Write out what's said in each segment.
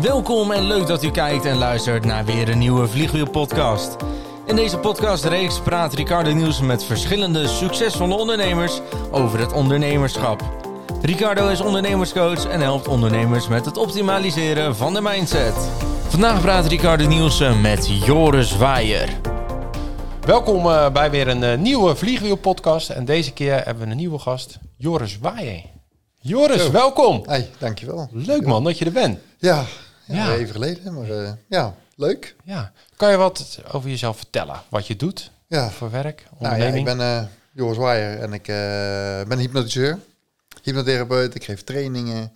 Welkom en leuk dat u kijkt en luistert naar weer een nieuwe Vliegwiel podcast. In deze podcastreeks praat Ricardo Nieuws met verschillende succesvolle ondernemers over het ondernemerschap. Ricardo is ondernemerscoach en helpt ondernemers met het optimaliseren van de mindset. Vandaag praat Ricardo Nielsen met Joris Waaier. Welkom uh, bij weer een uh, nieuwe Vliegwiel podcast. En deze keer hebben we een nieuwe gast, Joris Waaier. Joris, Zo. welkom. Hey, dankjewel. Leuk man dat je er bent. Ja, ja, even geleden, maar uh, ja, leuk. Ja. Kan je wat over jezelf vertellen? Wat je doet ja. voor werk, onderneming? Nou ja, ik ben Joris Waaier en ik ben hypnotiseur, hypnotherapeut. Ik geef trainingen.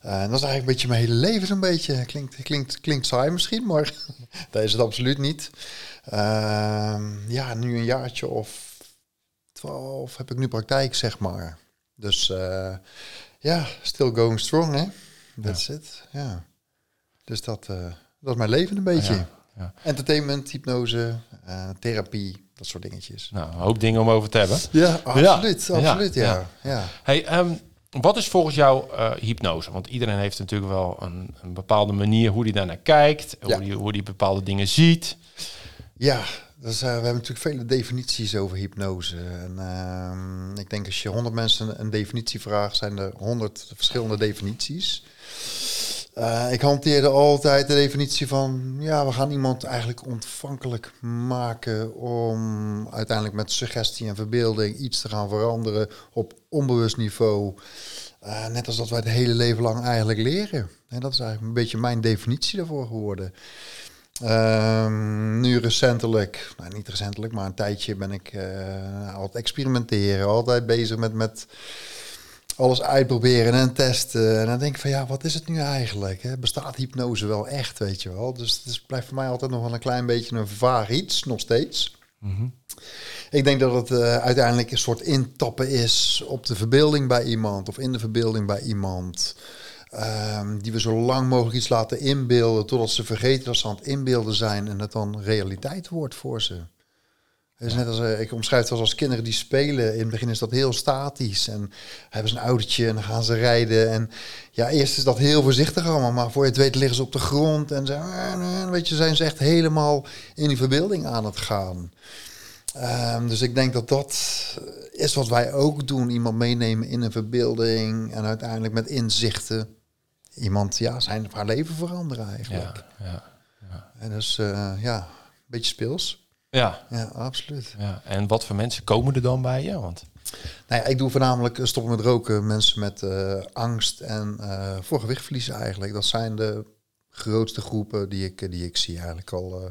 en dat is eigenlijk een beetje mijn hele leven zo'n beetje. Klinkt, klinkt, klinkt saai misschien, maar dat is het absoluut niet. Ehm, ja, nu een jaartje of twaalf heb ik nu praktijk, zeg maar. Dus uh, ja, still going strong, hè? That's ja. it, ja. Dus dat, uh, dat is mijn leven een beetje. Ja, ja. Entertainment, hypnose, uh, therapie, dat soort dingetjes. Nou, een hoop dingen om over te hebben. Ja, absoluut, absoluut, ja. ja. Hey, um, wat is volgens jou uh, hypnose? Want iedereen heeft natuurlijk wel een, een bepaalde manier hoe hij daarnaar kijkt, hoe hij hoe die bepaalde dingen ziet. Ja, dus, uh, we hebben natuurlijk vele definities over hypnose. En uh, ik denk als je honderd mensen een definitie vraagt, zijn er honderd verschillende definities. Uh, ik hanteerde altijd de definitie van, ja, we gaan iemand eigenlijk ontvankelijk maken om uiteindelijk met suggestie en verbeelding iets te gaan veranderen op onbewust niveau. Uh, net als dat wij het hele leven lang eigenlijk leren. En dat is eigenlijk een beetje mijn definitie daarvoor geworden. Um, nu recentelijk, nou niet recentelijk, maar een tijdje ben ik uh, altijd experimenteren, altijd bezig met, met alles uitproberen en testen. En dan denk ik van ja, wat is het nu eigenlijk? Hè? Bestaat hypnose wel echt, weet je wel? Dus het blijft voor mij altijd nog wel een klein beetje een vaag iets, nog steeds. Mm -hmm. Ik denk dat het uh, uiteindelijk een soort intappen is op de verbeelding bij iemand of in de verbeelding bij iemand. Um, die we zo lang mogelijk iets laten inbeelden totdat ze vergeten dat ze aan het inbeelden zijn en het dan realiteit wordt voor ze. Is net als, uh, ik omschrijf het als, als kinderen die spelen. In het begin is dat heel statisch. En hebben ze een autootje en dan gaan ze rijden. En ja, eerst is dat heel voorzichtig allemaal. Maar voor je het weet liggen ze op de grond. En ze, weet je, zijn ze echt helemaal in die verbeelding aan het gaan. Um, dus ik denk dat dat is wat wij ook doen. Iemand meenemen in een verbeelding. En uiteindelijk met inzichten iemand ja, zijn of haar leven veranderen eigenlijk. Ja, ja, ja. En dus uh, ja, een beetje speels. Ja. Ja, absoluut. Ja. En wat voor mensen komen er dan bij je? Want... Nou ja, ik doe voornamelijk stoppen met roken. Mensen met uh, angst en uh, voor gewicht verliezen eigenlijk. Dat zijn de grootste groepen die ik, die ik zie eigenlijk al. Uh,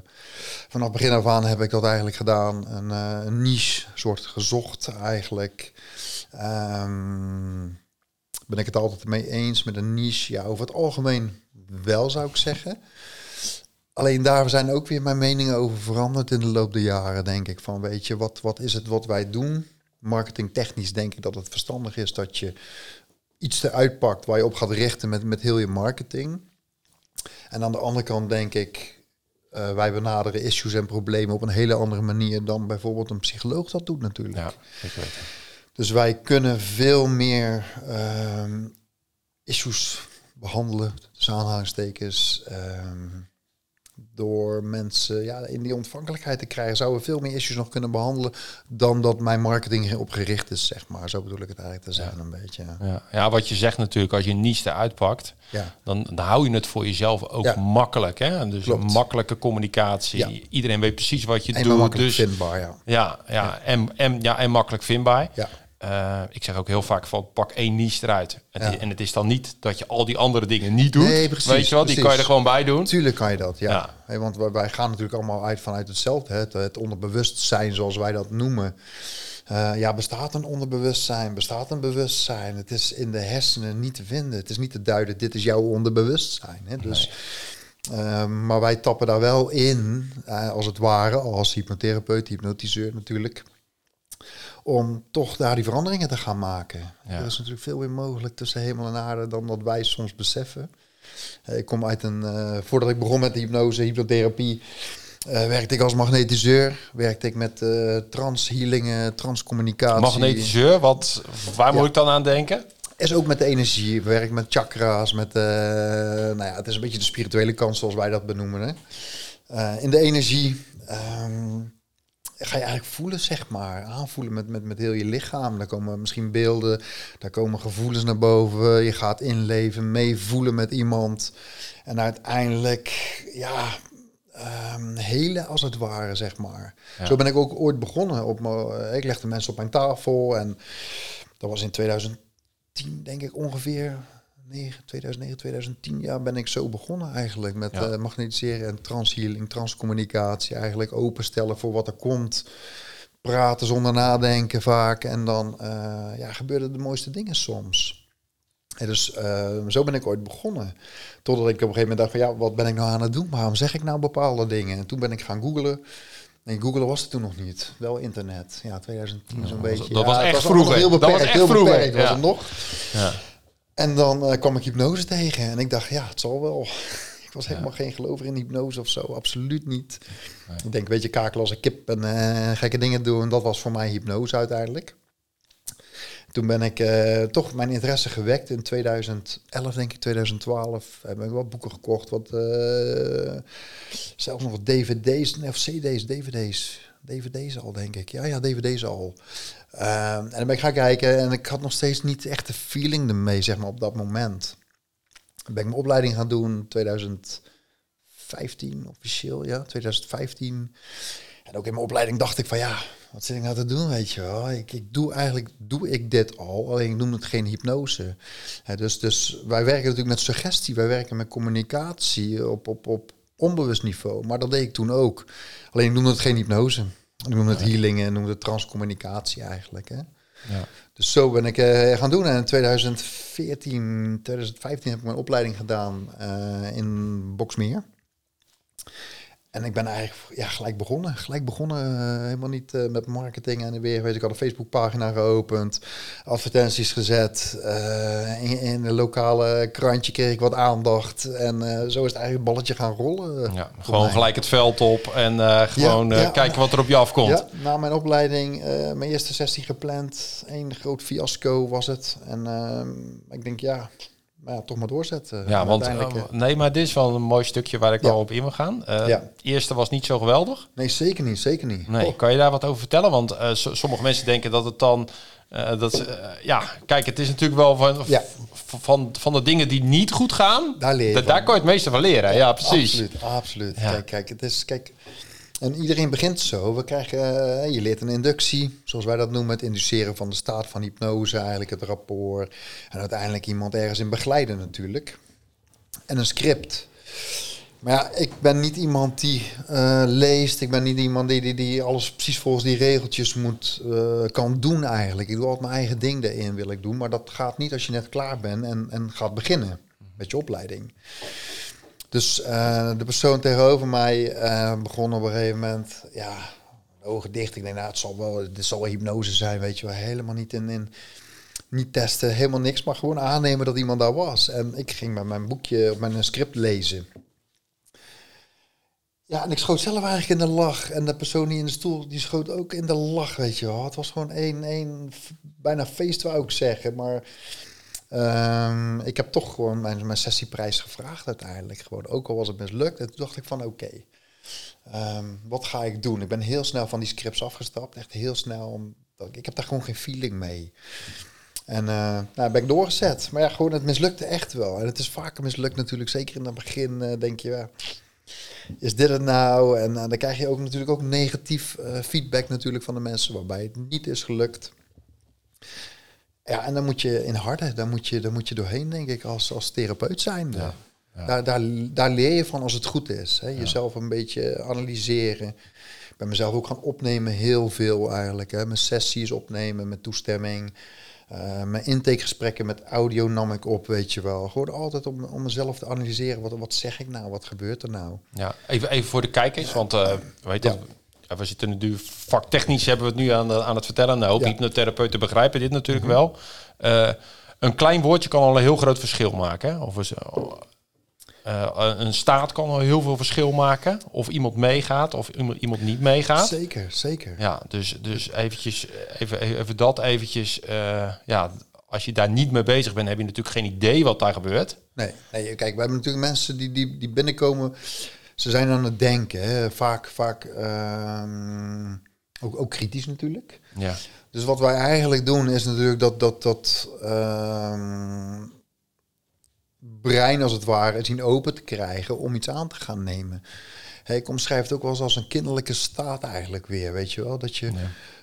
vanaf begin af aan heb ik dat eigenlijk gedaan. Een, een niche soort gezocht eigenlijk. Um, ben ik het altijd mee eens met een niche. Ja, over het algemeen wel zou ik zeggen. Alleen daar zijn ook weer mijn meningen over veranderd in de loop der jaren, denk ik. Van weet je, wat, wat is het wat wij doen? Marketingtechnisch denk ik dat het verstandig is dat je iets eruit pakt waar je op gaat richten met, met heel je marketing. En aan de andere kant denk ik, uh, wij benaderen issues en problemen op een hele andere manier dan bijvoorbeeld een psycholoog dat doet natuurlijk. Ja, ik weet het. Dus wij kunnen veel meer um, issues behandelen, dus aanhalingstekens, um, door mensen ja, in die ontvankelijkheid te krijgen, zouden we veel meer issues nog kunnen behandelen dan dat mijn marketing op gericht is, zeg maar. Zo bedoel ik het eigenlijk te zeggen, een beetje. Ja. ja, wat je zegt natuurlijk, als je niets eruit pakt, ja. dan, dan hou je het voor jezelf ook makkelijk. Hè? Dus een makkelijke communicatie. Iedereen weet precies wat je en doet. makkelijk dus, vindbaar, ja. Ja, ja, En, en, ja, en makkelijk vindbaar. Ja. Uh, ik zeg ook heel vaak van pak één niche eruit. Ja. En het is dan niet dat je al die andere dingen niet doet. Nee, precies, weet je wel, die kan je er gewoon bij doen. Tuurlijk kan je dat, ja. ja. Hey, want wij gaan natuurlijk allemaal uit vanuit hetzelfde. Het, het onderbewustzijn, zoals wij dat noemen. Uh, ja, bestaat een onderbewustzijn? Bestaat een bewustzijn? Het is in de hersenen niet te vinden. Het is niet te duiden, dit is jouw onderbewustzijn. Hè? Dus, nee. uh, maar wij tappen daar wel in, uh, als het ware, als hypnotherapeut, hypnotiseur natuurlijk om toch daar die veranderingen te gaan maken. Er is natuurlijk veel meer mogelijk tussen hemel en aarde dan dat wij soms beseffen. Uh, ik kom uit een, uh, voordat ik begon met de hypnose, hypnotherapie, uh, werkte ik als magnetiseur. Werkte ik met transhealingen, transcommunicatie. Magnetiseur, wat, waar moet ik dan aan denken? is ook met de energie. Werk met chakra's, met, uh, nou ja, het is een beetje de spirituele kant zoals wij dat benoemen. Hè. Uh, in de energie um, ga je eigenlijk voelen, zeg maar. Aanvoelen met, met, met heel je lichaam. Daar komen misschien beelden, daar komen gevoelens naar boven. Je gaat inleven, meevoelen met iemand. En uiteindelijk, ja, um, hele als het ware, zeg maar. Zo ben ik ook ooit begonnen. Op me, ik legde mensen op mijn tafel en dat was in 2010, denk ik ongeveer. 2009, 2010 jaar ben ik zo begonnen eigenlijk met ja. uh, magnetiseren en transhealing, transcommunicatie. Eigenlijk openstellen voor wat er komt. Praten zonder nadenken vaak. En dan uh, ja, gebeurden de mooiste dingen soms. En dus uh, zo ben ik ooit begonnen. Totdat ik op een gegeven moment dacht van ja, wat ben ik nou aan het doen? Waarom zeg ik nou bepaalde dingen? En toen ben ik gaan googlen. Nee, Google was het toen nog niet. Wel internet. Ja, 2010 zo'n beetje. Dat was echt vroeger. Heel beperkt, dat was echt heel vroeger. Beperkt, ja. was het nog. En dan uh, kwam ik hypnose tegen en ik dacht, ja, het zal wel. ik was helemaal geen gelover in hypnose of zo, absoluut niet. Ik denk, weet je, kakelen als een kip en uh, gekke dingen doen. Dat was voor mij hypnose uiteindelijk. Toen ben ik uh, toch mijn interesse gewekt in 2011, denk ik, 2012. Heb ik wat boeken gekocht, wat, zelfs nog wat dvd's, of cd's, dvd's. DVD's al, denk ik. Ja, ja, DVD's al. Uh, en dan ben ik gaan kijken en ik had nog steeds niet echt de feeling ermee, zeg maar, op dat moment. Dan ben ik mijn opleiding gaan doen, 2015 officieel, ja, 2015. En ook in mijn opleiding dacht ik van ja, wat zit ik nou te doen, weet je wel? Ik, ik doe eigenlijk, doe ik dit al, alleen ik noem het geen hypnose. dus, dus wij werken natuurlijk met suggestie, wij werken met communicatie op, op, op onbewust niveau. Maar dat deed ik toen ook. Alleen ik noemde het geen hypnose. Ik noemde het healing en noemde het transcommunicatie eigenlijk. Hè? Ja. Dus zo ben ik uh, gaan doen. En in 2014, 2015 heb ik mijn opleiding gedaan uh, in Boksmeer. En ik ben eigenlijk ja, gelijk begonnen. Gelijk begonnen, uh, helemaal niet uh, met marketing en weer. Weet, ik had een Facebookpagina geopend, advertenties gezet. Uh, in, in, een lokale krantje kreeg ik wat aandacht. En zo is het eigenlijk een balletje gaan rollen. Ja, gewoon gelijk het veld op en gewoon ja, ja, kijken wat er op je afkomt. Ja, na mijn opleiding, mijn eerste sessie gepland. Eén groot fiasco was het. En ehm, ik denk, ja, maar ja, toch maar doorzetten. Ja, want uh, nee, maar dit is wel een mooi stukje waar ik wel op in wil gaan. Uh, ja. eerste was niet zo geweldig. Nee, zeker niet, zeker niet. Nee, oh. kan je daar wat over vertellen? Want uh, sommige mensen denken dat het dan, dat, ja, kijk, het is natuurlijk wel van, ja. van, van de dingen die niet goed gaan. Daar leer je. Daar kan je het meeste van leren. Ja, precies. Absoluut, absoluut. Kijk, kijk, het is, kijk. En iedereen begint zo. We krijgen, uh, je leert een inductie, zoals wij dat noemen, het induceren van de staat van hypnose, eigenlijk het rapport. En uiteindelijk iemand ergens in begeleiden natuurlijk. En een script. Maar ja, ik ben niet iemand die uh, leest. Ik ben niet iemand die, die, die alles precies volgens die regeltjes moet, uh, kan doen eigenlijk. Ik doe altijd mijn eigen ding erin wil ik doen. Maar dat gaat niet als je net klaar bent en, en gaat beginnen met je opleiding. Dus uh, de persoon tegenover mij uh, begon op een gegeven moment, ja, ogen dicht. Ik denk, nou, het zal wel, dit zal hypnose zijn, weet je wel. Helemaal niet in, in, niet testen, helemaal niks, maar gewoon aannemen dat iemand daar was. En ik ging met mijn boekje, op mijn script lezen. Ja, en ik schoot zelf eigenlijk in de lach. En de persoon die in de stoel, die schoot ook in de lach, weet je wel. Het was gewoon één, één bijna feest, wou ik zeggen. Maar Um, ik heb toch gewoon mijn, mijn sessieprijs gevraagd uiteindelijk. Gewoon, ook al was het mislukt. En toen dacht ik van oké, um, wat ga ik doen? Ik ben heel snel van die scripts afgestapt. Echt heel snel. Ik heb daar gewoon geen feeling mee. En uh, nou, ben ik doorgezet. Maar ja, gewoon het mislukte echt wel. En het is vaker mislukt natuurlijk. Zeker in het begin uh, denk je, is dit het nou? En uh, dan krijg je ook natuurlijk ook negatief feedback natuurlijk van de mensen waarbij het niet is gelukt. Ja, en dan moet je in harde, daar moet je, daar moet je doorheen, denk ik, als, als therapeut zijn. Ja, Daar, daar, daar leer je van als het goed is. Hè. Jezelf een beetje analyseren. Ik ben mezelf ook gaan opnemen, heel veel eigenlijk. Hè. Mijn sessies opnemen met toestemming. Uh, mijn intakegesprekken met audio nam ik op, weet je wel. Gewoon altijd om, om mezelf te analyseren. Wat, wat zeg ik nou? Wat gebeurt er nou? Ja, even, even voor de kijkers, want uh, weet je, we zitten nu vaktechnisch hebben we het nu aan, aan het vertellen. Nou, ja. hypnotherapeuten begrijpen dit natuurlijk mhm. wel. Uh, een klein woordje kan al een heel groot verschil maken. Hè? Of uh, een staat kan al heel veel verschil maken. Of iemand meegaat of iemand niet meegaat. Zeker, zeker. Ja, dus, dus eventjes, even, even dat eventjes. Uh, ja, als je daar niet mee bezig bent, heb je natuurlijk geen idee wat daar gebeurt. Nee, nee kijk, we hebben natuurlijk mensen die, die, die binnenkomen. Ze zijn aan het denken. Hè. Vaak, vaak ehm, ook, ook kritisch natuurlijk. Ja. Dus wat wij eigenlijk doen is natuurlijk dat, dat, dat ehm, brein als het ware zien open te krijgen om iets aan te gaan nemen. Hey, ik omschrijf het ook wel eens als een kinderlijke staat eigenlijk weer, weet je wel. Dat je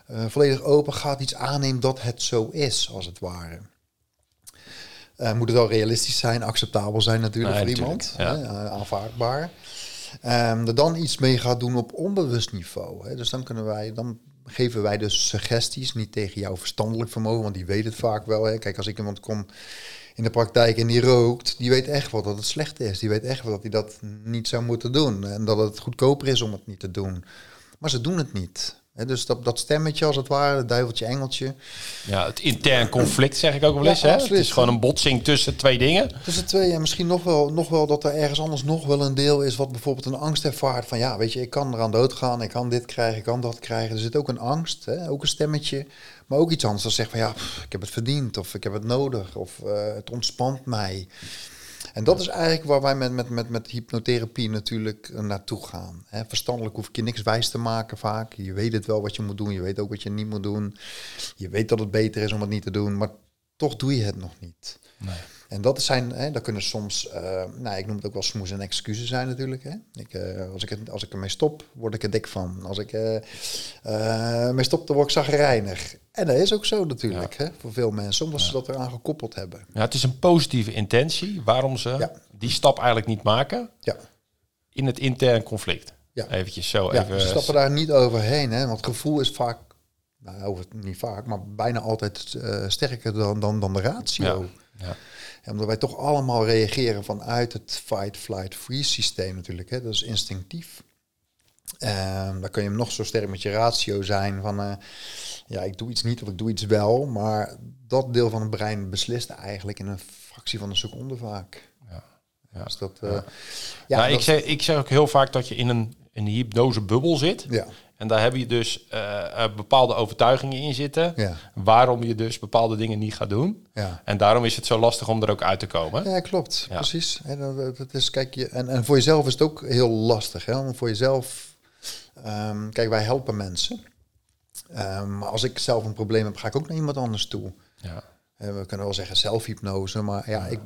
eh, volledig open gaat, iets aanneemt dat het zo is, als het ware. Uh, moet het wel realistisch zijn, acceptabel zijn natuurlijk voor iemand, ja. hè, uh, aanvaardbaar. Um, er dan iets mee gaat doen op onbewust niveau. Hè. Dus dan kunnen wij, dan geven wij dus suggesties, niet tegen jouw verstandelijk vermogen, want die weet het vaak wel. Hè. Kijk, als ik iemand kom in de praktijk en die rookt, die weet echt wel dat het slecht is. Die weet echt wel dat hij dat niet zou moeten doen. En dat het goedkoper is om het niet te doen. Maar ze doen het niet dus dat, dat stemmetje als het ware, duiveltje, engeltje. Ja, het intern conflict zeg ik ook wel eens. Ja, hè? Het is gewoon een botsing tussen twee dingen. Tussen twee en misschien nog wel, nog wel dat er ergens anders nog wel een deel is wat bijvoorbeeld een angst ervaart. Van ja, weet je, ik kan eraan dood gaan, ik kan dit krijgen, ik kan dat krijgen. Er zit ook een angst, hè? ook een stemmetje. Maar ook iets anders dat zegt van ja, ik heb het verdiend of ik heb het nodig of uh, het ontspant mij. En dat is eigenlijk waar wij met, met, met, met hypnotherapie natuurlijk eh, naartoe gaan. Verstandelijk hoef ik je niks wijs te maken vaak. Je weet het wel wat je moet doen, je weet ook wat je niet moet doen. Je weet dat het beter is om het niet te doen, maar toch doe je het nog niet. Nee. En dat zijn, hè, dat kunnen soms, uh, nou, ik noem het ook wel smoes en excuses zijn natuurlijk. Hè. Ik, uh, als, ik het, als ik ermee stop, word ik er dik van. Als ik uh, mee stop, dan word ik zagrijnig. En dat is ook zo natuurlijk, hè, voor veel mensen, omdat ja. ze dat eraan gekoppeld hebben. Ja, het is een positieve intentie waarom ze ja. die stap eigenlijk niet maken ja. in het intern conflict. Ja. Eventjes zo ja, even... Ze stappen daar niet overheen, hè, want gevoel is vaak, nou, over, niet vaak, maar bijna altijd sterker dan, dan, dan de ratio. Ja. En omdat wij toch allemaal reageren vanuit het fight, flight, freeze systeem natuurlijk. Hè? Dat is instinctief. Um, dan kun je nog zo sterk met je ratio zijn van uh, ja, ik doe iets niet of ik doe iets wel. Maar dat deel van het brein beslist eigenlijk in een fractie van een seconde vaak. Ja. Ja. Dus dat, uh, ja. ja nou, ik, zeg, ik zeg ook heel vaak dat je in een, in een hypnosebubbel zit. Ja. En daar heb je dus uh, bepaalde overtuigingen in zitten. Ja. Waarom je dus bepaalde dingen niet gaat doen. Ja. En daarom is het zo lastig om er ook uit te komen. Ja, klopt. Ja. Precies. En, dat is, kijk, je, en, en voor jezelf is het ook heel lastig. Hè? Om voor jezelf... Um, kijk, wij helpen mensen. Um, maar als ik zelf een probleem heb, ga ik ook naar iemand anders toe. Ja. Uh, we kunnen wel zeggen zelfhypnose, maar ja, ik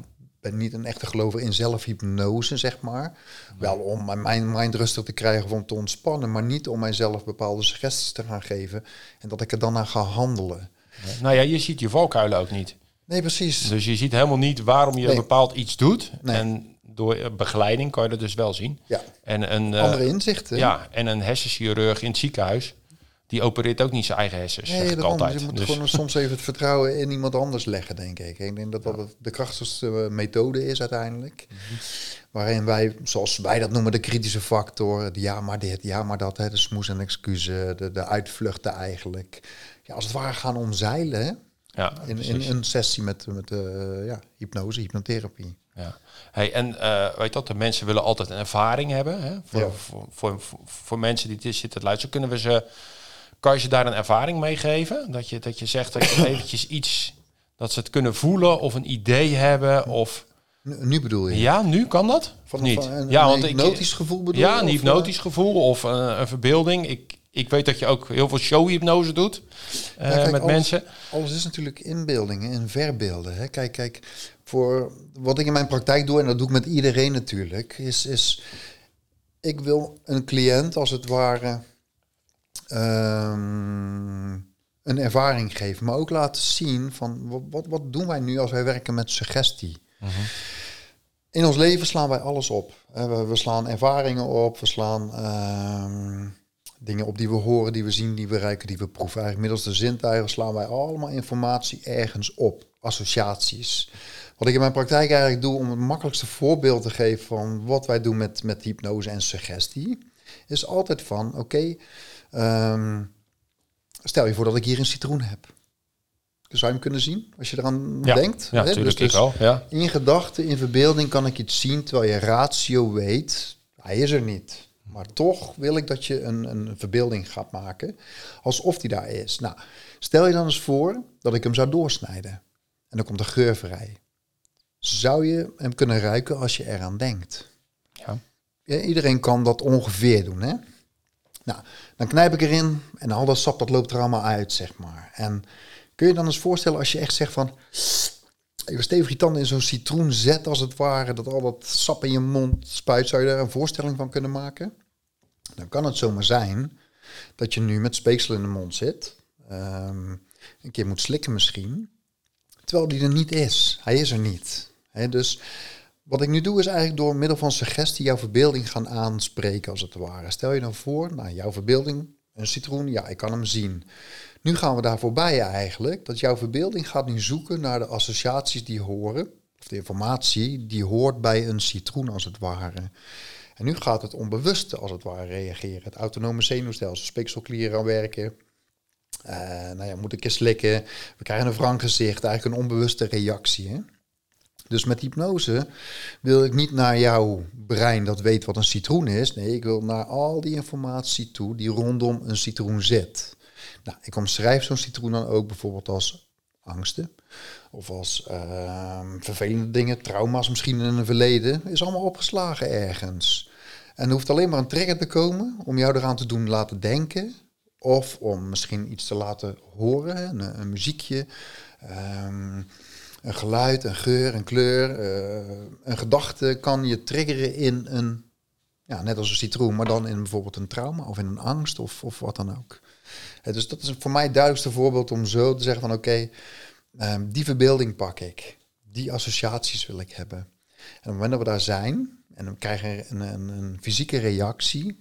ben niet een echte gelover in zelfhypnose, zeg maar. Wel om mijn mind rustig te krijgen of om te ontspannen, maar niet om mijzelf bepaalde suggesties te gaan geven en dat ik er dan aan ga handelen. Nou ja, je ziet je valkuilen ook niet. Nee, precies. Dus je ziet helemaal niet waarom je nee. bepaald iets doet. Nee. En door begeleiding kan je dat dus wel zien. Ja. En een, Andere inzichten. Ja, en een hersenchirurg in het ziekenhuis die opereert ook niet zijn eigen hersens. Nee, zeg ik altijd. Je moet dus. gewoon soms even het vertrouwen in iemand anders leggen, denk ik. Ik denk dat dat de krachtigste methode is uiteindelijk. Mm -hmm. Waarin wij, zoals wij dat noemen, de kritische factor, de ja maar dit, ja maar dat, hè, de smoes en excuses, de, de uitvluchten eigenlijk. Ja, als het ware gaan omzeilen hè? Ja, in, in een sessie met, met uh, ja, hypnose, hypnotherapie. Ja. Hey, en uh, weet dat, de mensen willen altijd een ervaring hebben. Hè? Voor, ja. voor, voor, voor, voor, mensen die dit zitten te luisteren, kunnen we ze kan je ze daar een ervaring mee geven? Dat je, dat je zegt dat je eventjes iets, dat ze het kunnen voelen of een idee hebben of... Nu bedoel je? Ja, nu kan dat? Van, niet? Van een, ja, want een hypnotisch ik, gevoel bedoel Ja, een hypnotisch gevoel of uh, een verbeelding. Ik, ik weet dat je ook heel veel showhypnose doet uh, ja, kijk, met alles, mensen. Alles is natuurlijk inbeeldingen en verbeelden. Hè. Kijk, kijk, voor wat ik in mijn praktijk doe, en dat doe ik met iedereen natuurlijk, is, is ik wil een cliënt als het ware um, een ervaring geven, maar ook laten zien van wat, wat, wat doen wij nu als wij werken met suggestie. -hmm. In ons leven slaan wij alles op. We, we slaan ervaringen op, we slaan um, dingen op die we horen, die we zien, die we ruiken, die we proeven. Eigenlijk middels de zintuigen slaan wij allemaal informatie ergens op, associaties. Wat ik in mijn praktijk eigenlijk doe om het makkelijkste voorbeeld te geven van wat wij doen met, met hypnose en suggestie, is altijd van oké. Okay, Um, stel je voor dat ik hier een citroen heb. Zou je hem kunnen zien als je eraan ja, denkt? Ja, natuurlijk dus, dus wel. Ja. In gedachten, in verbeelding kan ik iets zien terwijl je ratio weet, hij is er niet. Maar toch wil ik dat je een, een verbeelding gaat maken alsof die daar is. Nou, stel je dan eens voor dat ik hem zou doorsnijden. En dan komt de geur vrij. Zou je hem kunnen ruiken als je eraan denkt? Ja. Ja, iedereen kan dat ongeveer doen, hè? Nou, dan knijp ik erin en al dat sap dat loopt er allemaal uit, zeg maar. En kun je dan eens voorstellen als je echt zegt van... Even stevig je tanden in zo'n citroen zet als het ware... dat al dat sap in je mond spuit. Zou je daar een voorstelling van kunnen maken? Dan kan het zomaar zijn dat je nu met speeksel in de mond zit. Ehm, een keer moet slikken misschien. Terwijl die er niet is. Hij is er niet. Dus wat ik nu doe is eigenlijk door middel van suggestie jouw verbeelding gaan aanspreken als het ware. Stel je dan voor, nou jouw verbeelding, een citroen, ja ik kan hem zien. Nu gaan we daar voorbij eigenlijk, dat jouw verbeelding gaat nu zoeken naar de associaties die horen, of de informatie die hoort bij een citroen als het ware. En nu gaat het onbewuste als het ware reageren. Het autonome zenuwstelsel, speekselklieren aan werken. Uh, nou ja, moet ik eens slikken. We krijgen een wrang gezicht, eigenlijk een onbewuste reactie. Hè? Dus met hypnose wil ik niet naar jouw brein dat weet wat een citroen is. Nee, ik wil naar al die informatie toe die rondom een citroen zit. Nou, ik omschrijf zo'n citroen dan ook bijvoorbeeld als angsten. Of als uh, vervelende dingen, trauma's misschien in een verleden. Is allemaal opgeslagen ergens. En er hoeft alleen maar een trigger te komen om jou eraan te doen laten denken. Of om misschien iets te laten horen, een, een muziekje. Um, een geluid, een geur, een kleur, uh, een gedachte kan je triggeren in een, ja, net als een citroen, maar dan in bijvoorbeeld een trauma of in een angst of, of wat dan ook. Uh, dus dat is voor mij het duidelijkste voorbeeld om zo te zeggen van oké, um, die verbeelding pak ik, die associaties wil ik hebben. En op het moment dat we daar zijn en dan krijgen een, een, een fysieke reactie,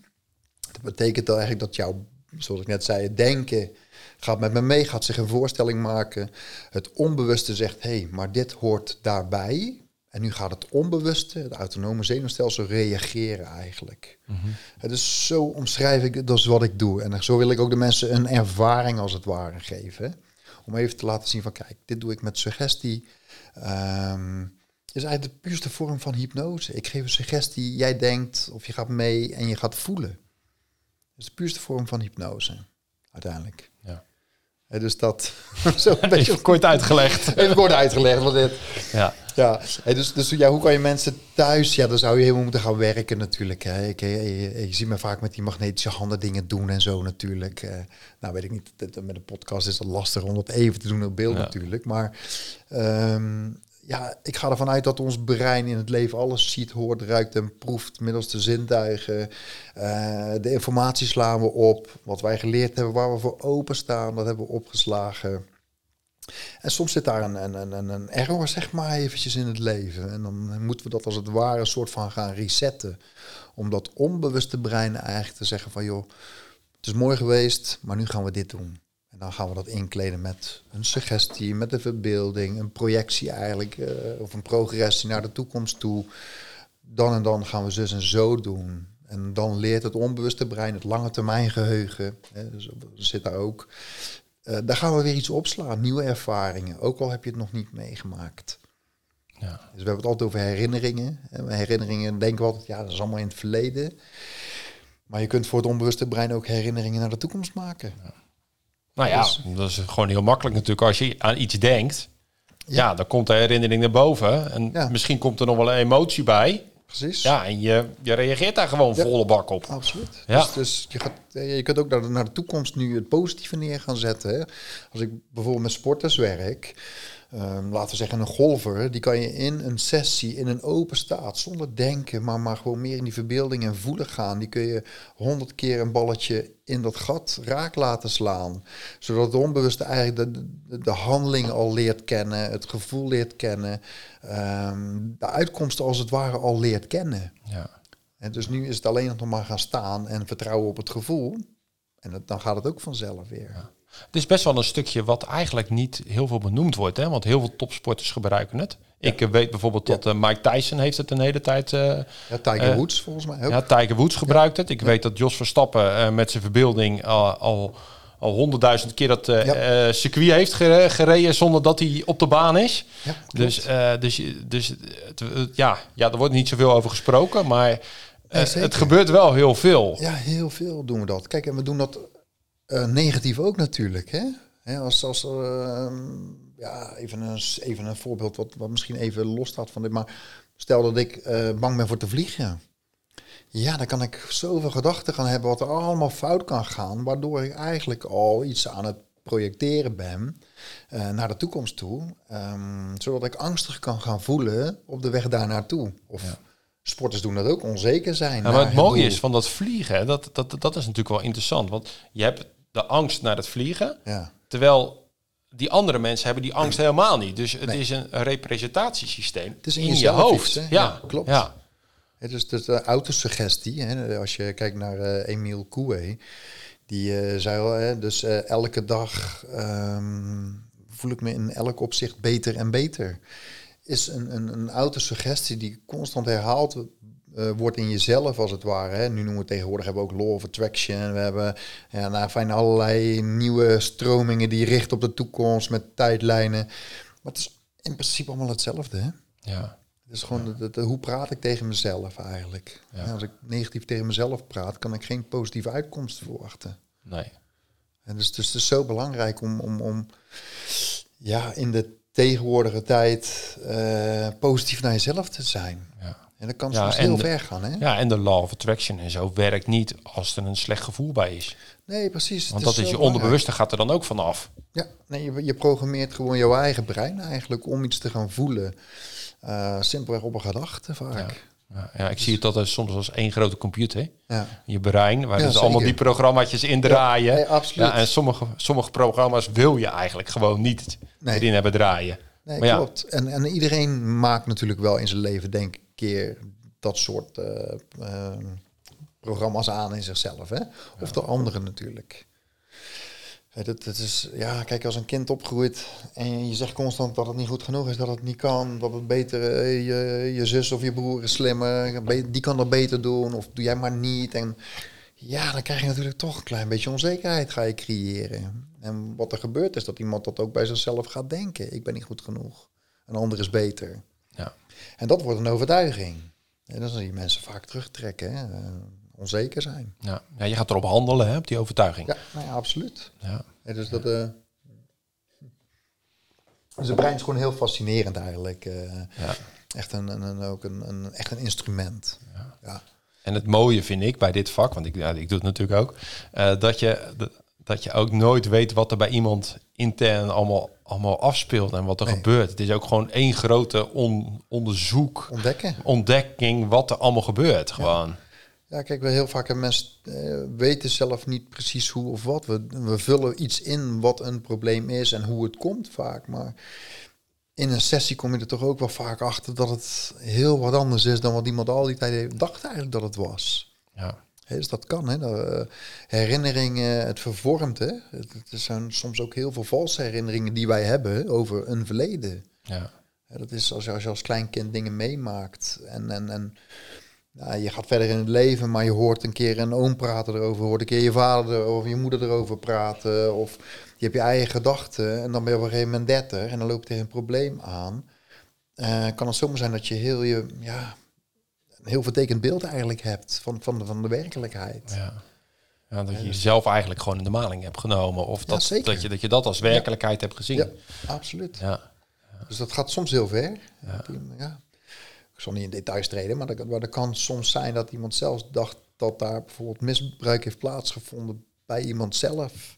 dat betekent dan eigenlijk dat jouw, zoals ik net zei, denken gaat met me mee, gaat zich een voorstelling maken. Het onbewuste zegt, hé, hey, maar dit hoort daarbij. En nu gaat het onbewuste, het autonome zenuwstelsel, reageren eigenlijk. Mm Dus zo omschrijf ik, dat is wat ik doe. En zo wil ik ook de mensen een ervaring als het ware geven. Om even te laten zien van, kijk, dit doe ik met suggestie. Um, is eigenlijk de puurste vorm van hypnose. Ik geef een suggestie, jij denkt of je gaat mee en je gaat voelen. Is de puurste vorm van hypnose, uiteindelijk. Ja. He, dus dat zo een beetje even kort uitgelegd. Even kort uitgelegd wat dit. Ja. Ja, he, dus, dus ja, hoe kan je mensen thuis? Ja, dan zou je helemaal moeten gaan werken natuurlijk. Hè. Ik, je, je, je ziet me vaak met die magnetische handen dingen doen en zo natuurlijk. Uh, nou, weet ik niet. Met een podcast is dat lastig om dat even te doen op beeld ja. natuurlijk. Maar um, ja, ik ga ervan uit dat ons brein in het leven alles ziet, hoort, ruikt en proeft middels de zintuigen. Uh, de informatie slaan we op. Wat wij geleerd hebben, waar we voor openstaan, dat hebben we opgeslagen. En soms zit daar een, een, een, een error, zeg maar, eventjes in het leven. En dan moeten we dat als het ware een soort van gaan resetten. Om dat onbewuste brein eigenlijk te zeggen van, joh, het is mooi geweest, maar nu gaan we dit doen. En dan gaan we dat inkleden met een suggestie, met een verbeelding, een projectie eigenlijk, uh, of een progressie naar de toekomst toe. Dan en dan gaan we zus en zo doen. En dan leert het onbewuste brein, het lange termijn geheugen, hè, dus zit daar ook. Uh, daar gaan we weer iets opslaan, nieuwe ervaringen, ook al heb je het nog niet meegemaakt. Ja. Dus we hebben het altijd over herinneringen. En herinneringen denken we altijd, ja, dat is allemaal in het verleden. Maar je kunt voor het onbewuste brein ook herinneringen naar de toekomst maken. Ja. Nou ja, dus, dat is gewoon heel makkelijk natuurlijk. Als je aan iets denkt, ja, ja dan komt de herinnering naar boven. En ja. misschien komt er nog wel een emotie bij. Precies. Ja, en je, je reageert daar gewoon ja. volle bak op. Absoluut. Ja. Dus, dus je, gaat, je kunt ook naar de, naar de toekomst nu het positieve neer gaan zetten. Hè. Als ik bijvoorbeeld met sporters werk, Um, laten we zeggen een golfer, die kan je in een sessie, in een open staat, zonder denken, maar, maar gewoon meer in die verbeelding en voelen gaan. Die kun je honderd keer een balletje in dat gat raak laten slaan. Zodat het onbewuste eigenlijk de, de, de handeling al leert kennen, het gevoel leert kennen, um, de uitkomst als het ware al leert kennen. Ja. En dus nu is het alleen nog maar gaan staan en vertrouwen op het gevoel. En het, dan gaat het ook vanzelf weer. Ja. Het is best wel een stukje wat eigenlijk niet heel veel benoemd wordt, hè? want heel veel topsporters gebruiken het. Ja. Ik uh, weet bijvoorbeeld dat uh, Mike Tyson heeft het een hele tijd. Uh, ja, Tiger Woods volgens mij ook. Ja, Tiger Woods gebruikt het. Ik weet dat Jos Verstappen met zijn verbeelding al al honderdduizend keer dat uh, ja. circuit heeft gereden zonder dat hij op de baan is. Ja, dus uh, dus, dus ja, ja, er wordt niet zoveel over gesproken, maar het gebeurt wel heel veel. Ja, heel veel doen we dat. Kijk, en we doen dat uh, negatief ook natuurlijk. Hè? Hè, als als ehm, ja, even, een, even een voorbeeld wat, wat misschien even los staat van dit. Maar stel dat ik eh, bang ben voor te vliegen. Ja, dan kan ik zoveel gedachten gaan hebben wat er allemaal fout kan gaan. Waardoor ik eigenlijk al iets aan het projecteren ben eh, naar de toekomst toe. ehm, zodat ik angstig kan gaan voelen op de weg daar naartoe. Of sporters doen dat ook, onzeker zijn. Ja, maar het mooie is van dat vliegen, dat, dat, dat is natuurlijk wel interessant. Want je hebt de angst naar het vliegen, Ja. terwijl die andere mensen hebben die angst helemaal niet. Dus het is een representatiesysteem Het is in in, je hoofd. ja, Ja, klopt. Ja, Het is dus de autosuggestie. Hè? Als je kijkt naar eh Emile Coué, die eh, zei al, hè, dus eh, elke dag ehm, voel ik me in elk opzicht beter en beter. Is een, een, een autosuggestie die constant herhaald eh, wordt in jezelf, als het ware. Hè? Nu noemen we tegenwoordig hebben we ook law of attraction. We hebben ja, nou, fijn allerlei nieuwe stromingen die richten op de toekomst met tijdlijnen. Maar het is in principe allemaal hetzelfde. Hè? ja. Het is gewoon, de- de- de- hoe praat ik tegen mezelf eigenlijk? Ja. Als ik negatief tegen mezelf praat, kan ik geen positieve uitkomst verwachten. nee. En dus, dus het is zo belangrijk om, om, om ja, in de tegenwoordige tijd eh, positief naar jezelf te zijn. Ja. En dat kan Ja, soms heel de- ver gaan, hè? ja, en de law of attraction en zo werkt niet als er een slecht gevoel bij is. Nee, precies. Want dat is je onderbewuste gaat er dan ook van af. Ja, nee, je, je programmeert gewoon jouw eigen brein eigenlijk om iets te gaan voelen. Eh, simpelweg op een gedachte vaak. Ja, ja, ik zie het altijd soms als één grote computer. Ja. Je brein, waar Ja, dus allemaal die programmaatjes in draaien. absoluut. Ja, en sommige, sommige programma's wil je eigenlijk gewoon niet Nee. erin hebben draaien. Nee, Maar klopt. En, en iedereen maakt natuurlijk wel in zijn leven, denk ik, keer dat soort eh, eh, programma's aan in zichzelf. Hè? Of de anderen natuurlijk. Dat, dat is, ja, kijk, als een kind opgroeit en je zegt constant dat het niet goed genoeg is, dat het niet kan, dat het beter, eh, je, je zus of je broer is slimmer, die kan dat beter doen, of doe jij maar niet. En ja, dan krijg je natuurlijk toch een klein beetje onzekerheid ga je creëren. En wat er gebeurt is dat iemand dat ook bij zichzelf gaat denken. Ik ben niet goed genoeg. Een ander is beter. Ja. En dat wordt een overtuiging. En dan zie je mensen vaak terugtrekken. Hè? eh, onzeker zijn. Ja. ja, je gaat erop handelen, hè, op die overtuiging. Ja, nou ja, absoluut. Ja. Ja, dus dat... eh dus het brein is gewoon heel fascinerend eigenlijk. eh. Ja. Echt, een, een, een- ook een, een, echt een instrument. Ja. En het mooie vind ik bij dit vak, want ik, ja, ik doe het natuurlijk ook, dat, je, dat je ook nooit weet wat er bij iemand intern allemaal, allemaal afspeelt en wat er Nee. gebeurt. Het is ook gewoon één grote on- onderzoek, Ontdekken. ontdekking wat er allemaal gebeurt. Gewoon. Ja, kijk, we heel vaak hebben mensen eh, weten zelf niet precies hoe of wat. We, we vullen iets in wat een probleem is en hoe het komt vaak. Maar in een sessie kom je er toch ook wel vaak achter dat het heel wat anders is dan wat iemand al die tijd heeft- dacht eigenlijk dat het was. Ja. Hè, dus dat kan, hè. Dat, eh, herinneringen, het vervormt, hè. Het, het zijn soms ook heel veel valse herinneringen die wij hebben over een verleden. Ja. Dat is als je, als je als klein kind dingen meemaakt en, en, en nou, je gaat verder in het leven, maar je hoort een keer een oom praten erover, hoort een keer je vader erover, je moeder erover praten, of je hebt je eigen gedachten en dan ben je op een gegeven moment 30 en dan loop je tegen een probleem aan. Eh, kan het zomaar zijn dat je heel je, ja, een heel vertekend beeld eigenlijk hebt van, van, de, van de werkelijkheid. Ja. Ja, dat je jezelf eigenlijk gewoon in de maling hebt genomen. Of dat, dat, je, dat je dat als werkelijkheid hebt gezien. Ja, absoluut. Ja. Dus dat gaat soms heel ver. Ja. Ik zal niet in details treden, maar dat, maar dat kan soms zijn dat iemand zelfs dacht dat daar bijvoorbeeld misbruik heeft plaatsgevonden bij iemand zelf.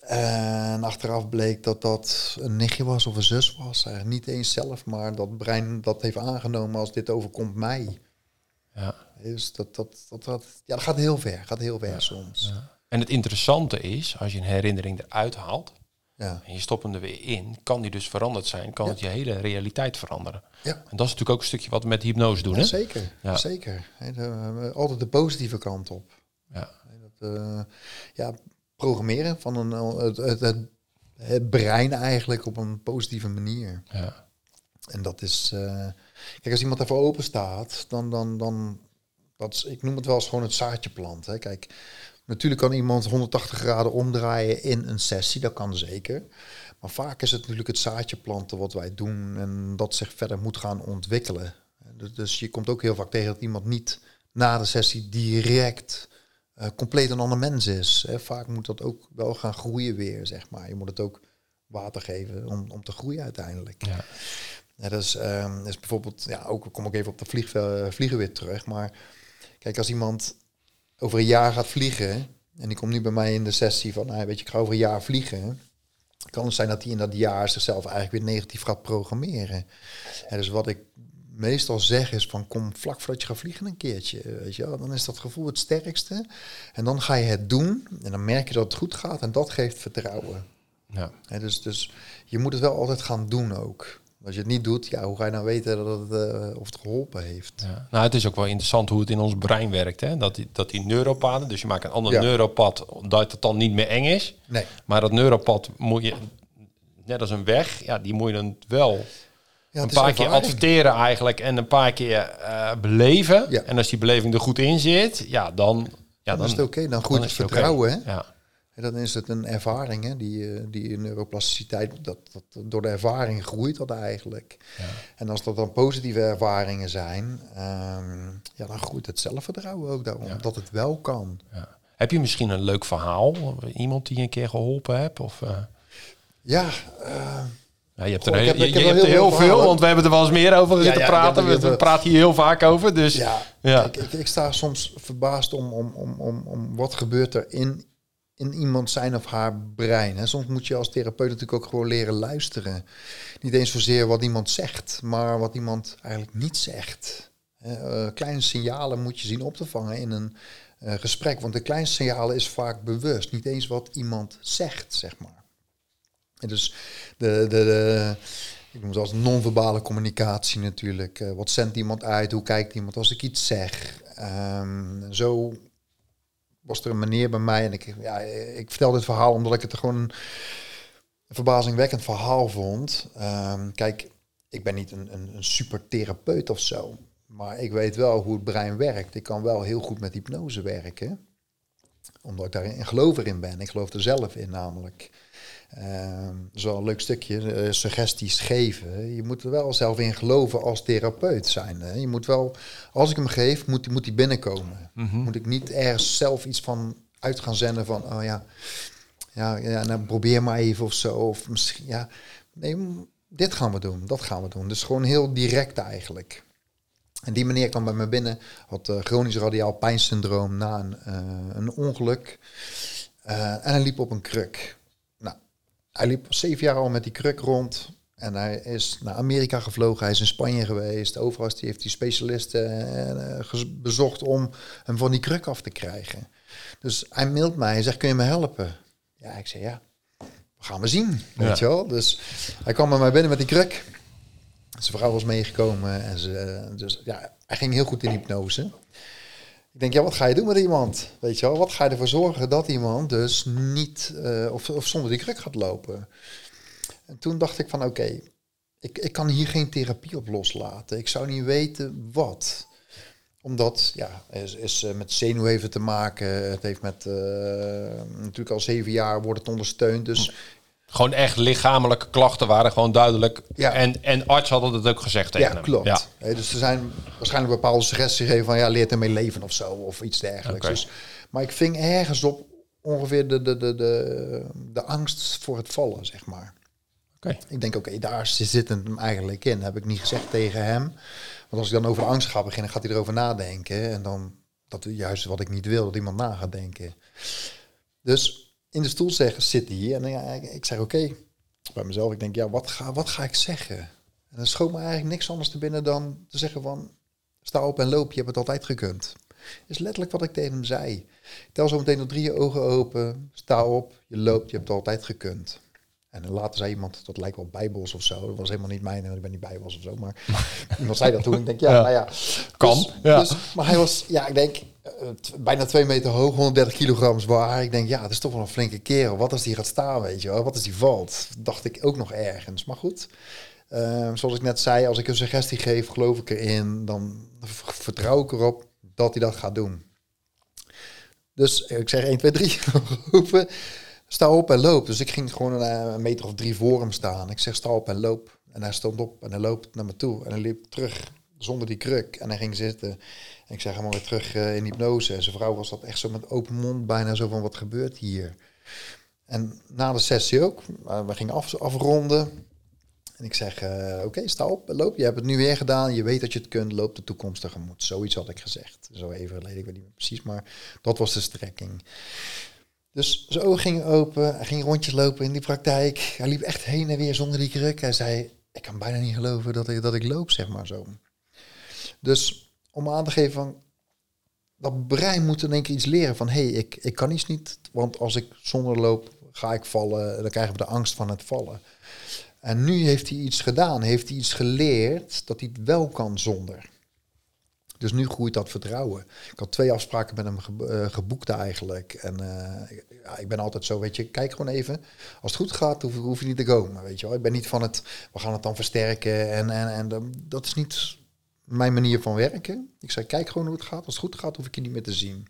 En achteraf bleek dat dat een nichtje was of een zus was. Eigenlijk niet eens zelf, maar dat brein dat heeft aangenomen als dit overkomt mij. Ja. Dus dat, dat, dat, dat, ja, dat gaat heel ver, gaat heel ver soms. En het interessante is, als je een herinnering eruit haalt Ja. en je stopt hem er weer in, kan die dus veranderd zijn. Kan Ja. het je hele realiteit veranderen. Ja. En dat is natuurlijk ook een stukje wat we met hypnose doen. Hè? Zeker, Ja. zeker. De- altijd de positieve kant op. Ja. Dat, eh, ja, programmeren van een, het, het, het, het brein eigenlijk op een positieve manier. Ja. En dat is, eh, kijk, als iemand daarvoor open staat, dan, dan, dan dat is, ik noem het wel eens gewoon het zaadje planten. Kijk, natuurlijk kan iemand 180 graden omdraaien in een sessie, dat kan zeker. Maar vaak is het natuurlijk het zaadje planten wat wij doen en dat zich verder moet gaan ontwikkelen. Dus, dus je komt ook heel vaak tegen dat iemand niet na de sessie direct eh, compleet een ander mens is. Vaak moet dat ook wel gaan groeien weer, zeg maar. Je moet het ook water geven om, om te groeien uiteindelijk. Ja. Ja, dat, is, ehm, dat is bijvoorbeeld, ja, ook kom ik even op de vlieg, eh, vliegen weer terug. Maar kijk, als iemand over een jaar gaat vliegen, en die komt nu bij mij in de sessie van, nou, weet je, ik ga over een jaar vliegen, kan het zijn dat hij in dat jaar zichzelf eigenlijk weer negatief gaat programmeren. En dus wat ik meestal zeg is van, kom vlak voordat je gaat vliegen een keertje, weet je wel. Dan is dat gevoel het sterkste. En dan ga je het doen, en dan merk je dat het goed gaat, en dat geeft vertrouwen. Ja. Dus, dus je moet het wel altijd gaan doen ook. Als je het niet doet, ja, hoe ga je nou weten dat het, eh, of het geholpen heeft? Ja. Nou, het is ook wel interessant hoe het in ons brein werkt. Hè? Dat, die, dat die neuropaden, dus je maakt een ander Ja. neuropad, dat het dan niet meer eng is. Nee. Maar dat neuropad moet je, net als een weg, ja, die moet je dan wel Ja, een paar keer adverteren eigenlijk en een paar keer eh, beleven. Ja. En als die beleving er goed in zit, ja, dan... Ja, Dan, is het oké, dan groeit dan het vertrouwen. Hè? Ja. En dan is het een ervaring, hè? Die, eh, die neuroplasticiteit, dat, dat, door de ervaring groeit dat eigenlijk. En als dat dan positieve ervaringen zijn, ehm, ja, dan groeit het zelfvertrouwen ook daarom, dat het wel kan. Ja. Heb je misschien een leuk verhaal? Iemand die je een keer geholpen hebt? Of, eh, Ja, ja, je hebt Goh, er, heel, heb- je, je er veel want we hebben er wel eens meer over Ja, ja, praten. we praten hier heel vaak over. Dus ja, ja. Ik, ik, ik sta soms verbaasd om, om, om, om, om wat gebeurt er in, in iemand zijn of haar brein. Hè. Soms moet je als therapeut natuurlijk ook gewoon leren luisteren. Niet eens zozeer wat iemand zegt, maar wat iemand eigenlijk niet zegt. Eh, kleine signalen moet je zien op te vangen in een eh, gesprek. Want de kleinste signalen is vaak bewust. Niet eens wat iemand zegt, zeg maar. En dus de, de, de, ik noem het als non-verbale communicatie natuurlijk. Eh, wat zendt iemand uit? Hoe kijkt iemand als ik iets zeg? Ehm, zo was er een manier bij mij. En ik, ja, ik vertel dit verhaal omdat ik het gewoon een verbazingwekkend verhaal vond. Ehm, kijk, ik ben niet een, een, een super therapeut of zo. Maar ik weet wel hoe het brein werkt. Ik kan wel heel goed met hypnose werken. Omdat ik daarin geloof erin ben. Ik geloof er zelf in namelijk. Ehm, is wel een leuk stukje, eh, suggesties geven. Je moet er wel zelf in geloven als therapeut zijn. Hè? Je moet wel, als ik hem geef, moet, moet die binnenkomen. Moet ik niet ergens zelf iets van uit gaan zenden van, oh ja, ja, ja nou probeer maar even of zo. Of misschien, ja, nee, dit gaan we doen, dat gaan we doen. Dus gewoon heel direct eigenlijk. En die meneer kwam bij me binnen, had eh, chronisch radiaal pijnsyndroom na een, eh, een ongeluk. En hij liep op een kruk. Hij liep zeven jaar al met die kruk rond. En hij is naar Amerika gevlogen, hij is in Spanje geweest. Overal heeft hij specialisten eh, bezocht om hem van die kruk af te krijgen. Dus hij mailt mij, hij zegt, kun je me helpen? Ja, ik zeg, ja, we gaan we zien, weet je wel. Dus hij kwam bij mij binnen met die kruk. Zijn vrouw was meegekomen en ze, dus ja, hij ging heel goed in hypnose. Ik denk, ja, wat ga je doen met iemand? Weet je wel, wat ga je ervoor zorgen dat iemand dus niet eh, of, of zonder die kruk gaat lopen? En toen dacht ik van, oké, ik, ik kan hier geen therapie op loslaten. Ik zou niet weten wat. Omdat, ja, is, is eh, met zenuwheven te maken. Het heeft met, eh, natuurlijk al zeven jaar wordt het ondersteund. Dus Gewoon echt lichamelijke klachten waren gewoon duidelijk. Ja. En, en arts hadden het ook gezegd tegen Ja, hem. klopt. Ja. Hè, dus er zijn waarschijnlijk bepaalde suggesties gegeven van ja, leert ermee leven of zo, of iets dergelijks. Dus, maar ik ving ergens op ongeveer de, de, de, de, de angst voor het vallen, zeg maar. Oké. Ik denk, oké, daar zit het hem eigenlijk in. Heb ik niet gezegd tegen hem. Want als ik dan over de angst ga beginnen, gaat hij erover nadenken. En dan, dat is juist wat ik niet wil, dat iemand na gaat denken. Dus in de stoel zeggen, zit hier. En ja, ik, ik zeg, oké, bij mezelf. Ik denk, ja, wat ga, wat ga ik zeggen? En dan schoot me eigenlijk niks anders te binnen dan te zeggen van... Sta op en loop, je hebt het altijd gekund. Is letterlijk wat ik tegen hem zei. Tel zo meteen nog drie je ogen open. Sta op, je loopt, je hebt het altijd gekund. En dan later zei iemand, dat lijkt wel bijbels of zo. Dat was helemaal niet mijn, ik ben niet bijbels of zo. Maar iemand zei dat toen. Ik denk, ja, Ja. nou ja. Kan, Dus, ja. dus- maar hij was, ja, ik denk, eh, bijna twee meter hoog, 130 kilogram zwaar. Ik denk, ja, dat is toch wel een flinke kerel. Wat als die gaat staan, weet je wel? Wat als die valt? Dacht ik ook nog ergens. Maar goed, eh, zoals ik net zei, als ik een suggestie geef, geloof ik erin. Dan vertrouw ik erop dat hij dat gaat doen. Dus ik zeg 1, 2, 3, roepen. Sta op en loop. Dus ik ging gewoon een, een meter of drie voor hem staan. Ik zeg sta op en loop. En hij stond op en hij loopt naar me toe. En hij liep terug zonder die kruk. En hij ging zitten. En ik zeg hem weer terug uh, in hypnose. En zijn vrouw was dat echt zo met open mond, bijna zo van wat gebeurt hier. En na de sessie ook, we gingen af, afronden. En ik zeg, oké, sta op, loop. Je hebt het nu weer gedaan. Je weet dat je het kunt. Loop de toekomst tegemoet. Zoiets had ik gezegd. Zo even geleden, ik weet niet meer precies. Maar dat was de strekking. Dus zijn ogen gingen open. Hij ging rondjes lopen in die praktijk. Hij liep echt heen en weer zonder die kruk. Hij zei, ik kan bijna niet geloven dat ik, dat ik loop, zeg maar zo. Dus om aan te geven van... Dat brein moet dan denk ik iets leren van... hé, hey, ik, ik kan iets niet. Want als ik zonder loop, ga ik vallen. Dan krijgen we de angst van het vallen. En nu heeft hij iets gedaan, heeft hij iets geleerd dat hij het wel kan zonder. Dus nu groeit dat vertrouwen. Ik had twee afspraken met hem eh, geboekt eigenlijk. En uh, ja, ik ben altijd zo, weet je, kijk gewoon even. Als het goed gaat, hoef, hoef, je niet te komen, weet je wel. Ik ben niet van het, we gaan het dan versterken. En, en, en dat is niet mijn manier van werken. Ik zei, kijk gewoon hoe het gaat. Als het goed gaat, hoef ik je niet meer te zien.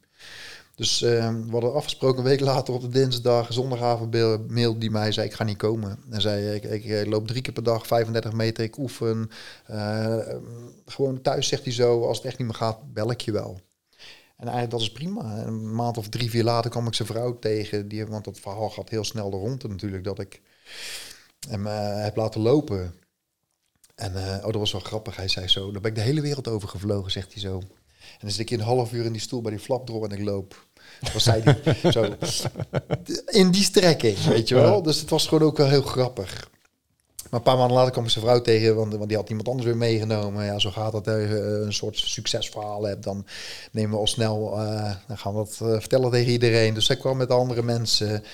Dus uh, we hadden afgesproken een week later op de dinsdag, zondagavond mail die mij zei ik ga niet komen. En zei ik, ik, loop drie keer per dag, 35 meter, ik oefen. Uh, gewoon thuis zegt hij zo, als het echt niet meer gaat, bel ik je wel. En eigenlijk dat is prima. Een maand of drie, vier later kwam ik zijn vrouw tegen, die, want dat verhaal gaat heel snel de ronde natuurlijk, dat ik hem uh, heb laten lopen. En oh, dat was wel grappig. Hij zei zo, dan ben ik de hele wereld over gevlogen, zegt hij zo. En dan zit ik een half uur in die stoel bij die flap door en ik loop. Was zei die zo. In die strekking, weet je wel. Dus het was gewoon ook wel heel grappig. Maar een paar maanden later kwam ik zijn vrouw tegen, want, want die had iemand anders weer meegenomen. Ja, zo gaat dat. Uh, een soort succesverhaal hebt, dan nemen we al snel, uh, dan gaan we dat uh, vertellen tegen iedereen. Dus zij kwam met andere mensen.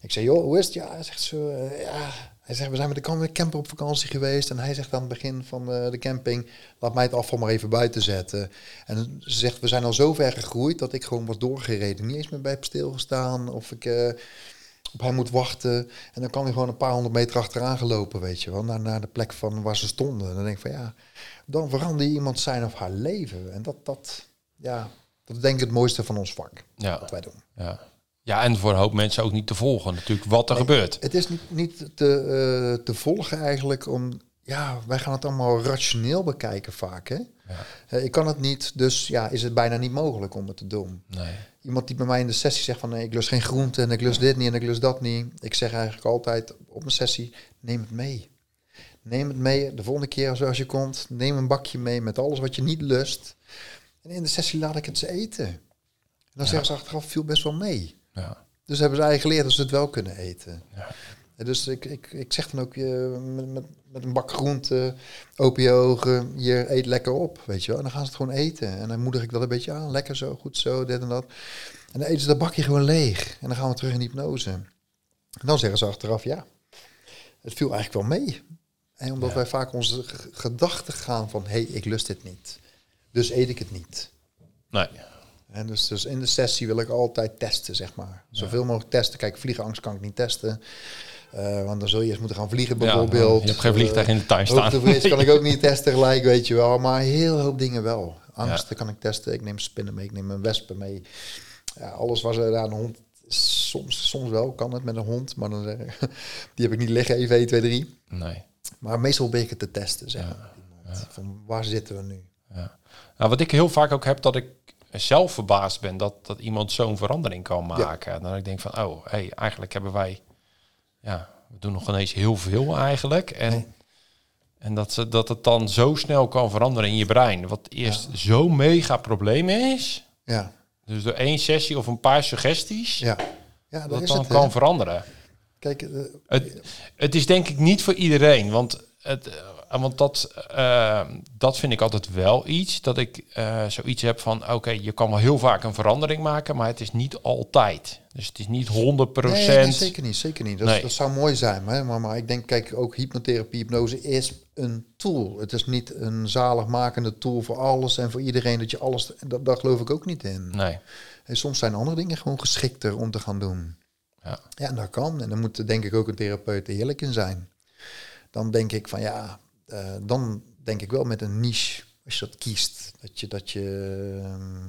Ik zei, joh, hoe is het? Ja, zegt zo, ja, hij zegt, we zijn met de camper op vakantie geweest. En hij zegt aan het begin van uh, de camping, laat mij het afval maar even buiten zetten. En ze zegt, we zijn al zo ver gegroeid dat ik gewoon was doorgereden. Niet eens meer bij heb stilgestaan of ik uh, op hem moet wachten. En dan kan hij gewoon een paar honderd meter achteraan gelopen, weet je wel. Naar, naar de plek van waar ze stonden. En dan denk ik van ja, dan verander je iemand zijn of haar leven. En dat, dat, ja, dat is denk ik het mooiste van ons vak. Ja. Wat wij doen. Ja. Ja, en voor een hoop mensen ook niet te volgen natuurlijk wat er gebeurt. Het is niet, niet te, uh, te volgen eigenlijk om... Ja, wij gaan het allemaal rationeel bekijken vaak, hè? Ja. Uh, ik kan het niet, dus ja, is het bijna niet mogelijk om het te doen. Nee. Iemand die bij mij in de sessie zegt van... Nee, ik lust geen groente en ik lust dit niet en ik lust dat niet. Ik zeg eigenlijk altijd op mijn sessie, neem het mee. Neem het mee de volgende keer als je komt. Neem een bakje mee met alles wat je niet lust. En in de sessie laat ik het ze eten. En dan ja. zeggen ze achteraf, viel best wel mee. Ja. Dus hebben ze eigenlijk geleerd dat ze het wel kunnen eten. Ja. Dus ik, ik, ik zeg dan ook uh, met, met, met, een bak groente, open je ogen, je eet lekker op, weet je wel. En dan gaan ze het gewoon eten. En dan moedig ik dat een beetje aan, lekker zo, goed zo, dit en dat. En dan eten ze dat bakje gewoon leeg. En dan gaan we terug in hypnose. En dan zeggen ze achteraf, ja, het viel eigenlijk wel mee. En omdat wij vaak onze gedachten gaan van, hé, hey, ik lust dit niet. Dus eet ik het niet. Nee. En dus, dus in de sessie wil ik altijd testen, zeg maar. Zoveel mogelijk testen. Kijk, vliegenangst kan ik niet testen. Uh, want dan zul je eens moeten gaan vliegen bijvoorbeeld. je hebt geen vliegtuig in de tuin staan. Hoogtevrees kan ik ook niet testen gelijk, weet je wel. Maar heel hoop dingen wel. Angsten kan ik testen. Ik neem spinnen mee, ik neem een wespen mee. Ja, alles was er aan een hond. Soms, soms wel kan het met een hond, maar dan, die heb ik niet liggen, even 1, 2, 3. Nee. Maar meestal ben ik het te testen, zeg maar. Van waar zitten we nu? Ja. Nou, wat ik heel vaak ook heb, dat ik zelf verbaasd ben dat, dat iemand zo'n verandering kan maken. Ja. Dan ik denk van, oh, hey, eigenlijk hebben wij, ja, we doen nog ineens heel veel eigenlijk. En, en dat, ze, dat het dan zo snel kan veranderen in je brein. Wat eerst ja. zo'n mega probleem is. Ja. Dus door één sessie of een paar suggesties, ja. Ja, dat, dat dan het, kan veranderen. Kijk, uh, het, het is denk ik niet voor iedereen, want het, want dat, uh, dat vind ik altijd wel iets. Dat ik uh, zoiets heb van, oké, je kan wel heel vaak een verandering maken, maar het is niet altijd. Dus het is niet 100%. Nee, nee zeker niet, zeker niet. Dat, nee. dat zou mooi zijn. Hè? Maar, maar ik denk, kijk, ook hypnotherapie, hypnose is een tool. Het is niet een zaligmakende tool voor alles en voor iedereen dat je alles... Dat, daar geloof ik ook niet in. Nee. En soms zijn andere dingen gewoon geschikter om te gaan doen. Ja, ja en dat kan. En dan moet denk ik ook een therapeut er heerlijk in zijn. Dan denk ik van ja, uh, dan denk ik wel met een niche, als je dat kiest, dat je dat je uh,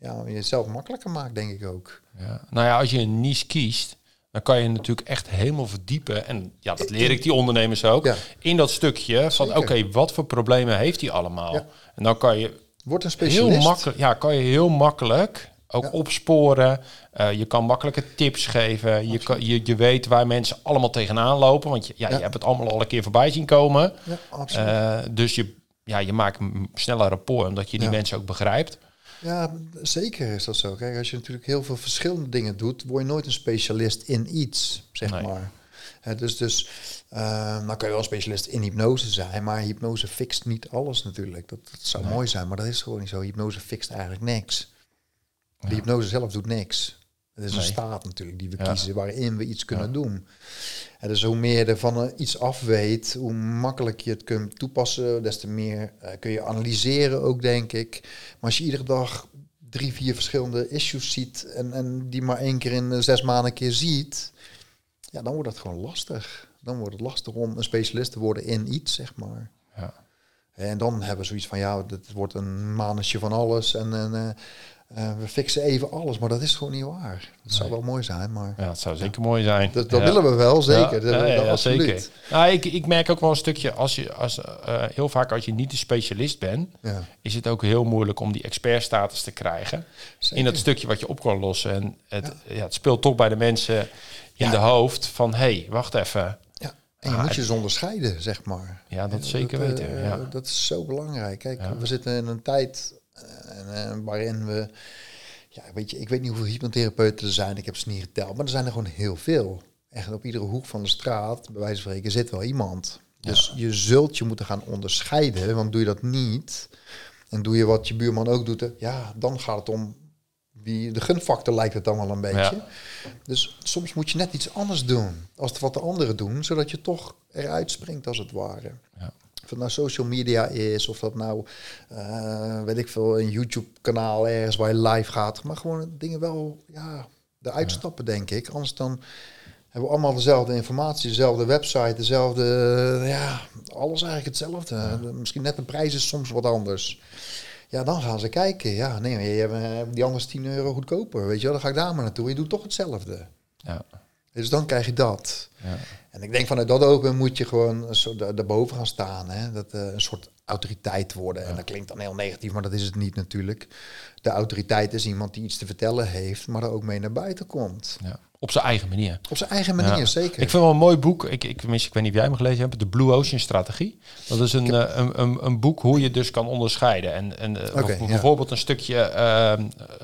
ja, jezelf makkelijker maakt, denk ik ook. Ja. Nou ja, als je een niche kiest, dan kan je natuurlijk echt helemaal verdiepen. En ja, dat leer ik die ondernemers ook. Ja. In dat stukje van oké, wat voor problemen heeft hij allemaal? Ja. En dan kan je Word een heel specialist. makkelijk, ja, kan je heel makkelijk ook Ja. opsporen. Eh, je kan makkelijke tips geven. Je, kan, je, je weet waar mensen allemaal tegenaan lopen. Want je, ja, Ja. je hebt het allemaal al een keer voorbij zien komen. Eh, dus je, ja, je maakt een sneller rapport, omdat je die mensen ook begrijpt. Ja, zeker is dat zo. Kijk, als je natuurlijk heel veel verschillende dingen doet, word je nooit een specialist in iets, zeg Nee. maar. Dus dus eh, nou kan je wel specialist in hypnose zijn, maar hypnose fixt niet alles natuurlijk. Dat, dat zou mooi zijn, maar dat is gewoon niet zo. Hypnose fixt eigenlijk niks. De hypnose zelf doet niks. Het is een staat natuurlijk die we Ja. kiezen waarin we iets kunnen doen. En dus hoe meer je van eh, iets af weet, hoe makkelijk je het kunt toepassen, des te meer eh, kun je analyseren ook, denk ik. Maar als je iedere dag drie, vier verschillende issues ziet en, en die maar één keer in eh, zes maanden een keer ziet, ja, dan wordt het gewoon lastig. Dan wordt het lastig om een specialist te worden in iets, zeg maar. Ja. En dan hebben we zoiets van, ja, dit wordt een manetje van alles en, en eh, we fixen even alles. Maar dat is gewoon niet waar. Dat zou wel mooi zijn, maar Ja, het zou zeker mooi zijn. dat, dat Ja. willen we wel, zeker. Ja, Dat- dat absoluut. zeker. Nou, ik, ik merk ook wel een stukje, als je, als, eh, heel vaak als je niet de specialist bent, Ja, is het ook heel moeilijk om die expertstatus te krijgen. zeker. In dat stukje wat je op kan lossen. En het, ja. het speelt toch bij de mensen in de hoofd van, hé, hey, wacht even. Ja. En je Ah, moet je dus onderscheiden, zeg maar. Ja, dat En zeker eh, weten, ja. Dat is zo belangrijk. Kijk, we zitten in een tijd eh, eh, waarin we... Ja, weet je, ik weet niet hoeveel hypnotherapeuten er zijn. Ik heb ze niet geteld. Maar er zijn er gewoon heel veel. Echt op iedere hoek van de straat, bij wijze van spreken, zit wel iemand. Dus je zult je moeten gaan onderscheiden. Want doe je dat niet... En doe je wat je buurman ook doet... Ja, dan gaat het om... Wie, de gunfactor lijkt het dan wel een beetje. Ja. Dus soms moet je net iets anders doen als wat de anderen doen, zodat je toch eruit springt als het ware. Ja. Of het nou social media is, of dat nou, eh, weet ik veel, een YouTube-kanaal ergens waar je live gaat. Maar gewoon dingen wel, ja, eruit stappen, denk ik. Anders dan hebben we allemaal dezelfde informatie, dezelfde website, dezelfde, ja, alles eigenlijk hetzelfde. Misschien net de prijs is soms wat anders. Ja, dan gaan ze kijken. Ja, nee, je hebt eh, die anders 10 euro goedkoper. Weet je wel, dan ga ik daar maar naartoe. Je doet toch hetzelfde. Ja. Dus dan krijg je dat. Ja. En ik denk vanuit dat open moet je gewoon daarboven gaan staan. Hè? Dat eh, een soort autoriteit worden. En dat klinkt dan heel negatief, maar dat is het niet natuurlijk. De autoriteit is iemand die iets te vertellen heeft, maar er ook mee naar buiten komt. Ja. Op zijn eigen manier. Op zijn eigen manier, Ja. zeker. Ik vind wel een mooi boek. Ik, ik, tenminste, ik weet niet of jij hem gelezen hebt. De Blue Ocean Strategie. Dat is een, eh, een, een, een boek hoe je dus kan onderscheiden. En, en eh, bijvoorbeeld een stukje... eh,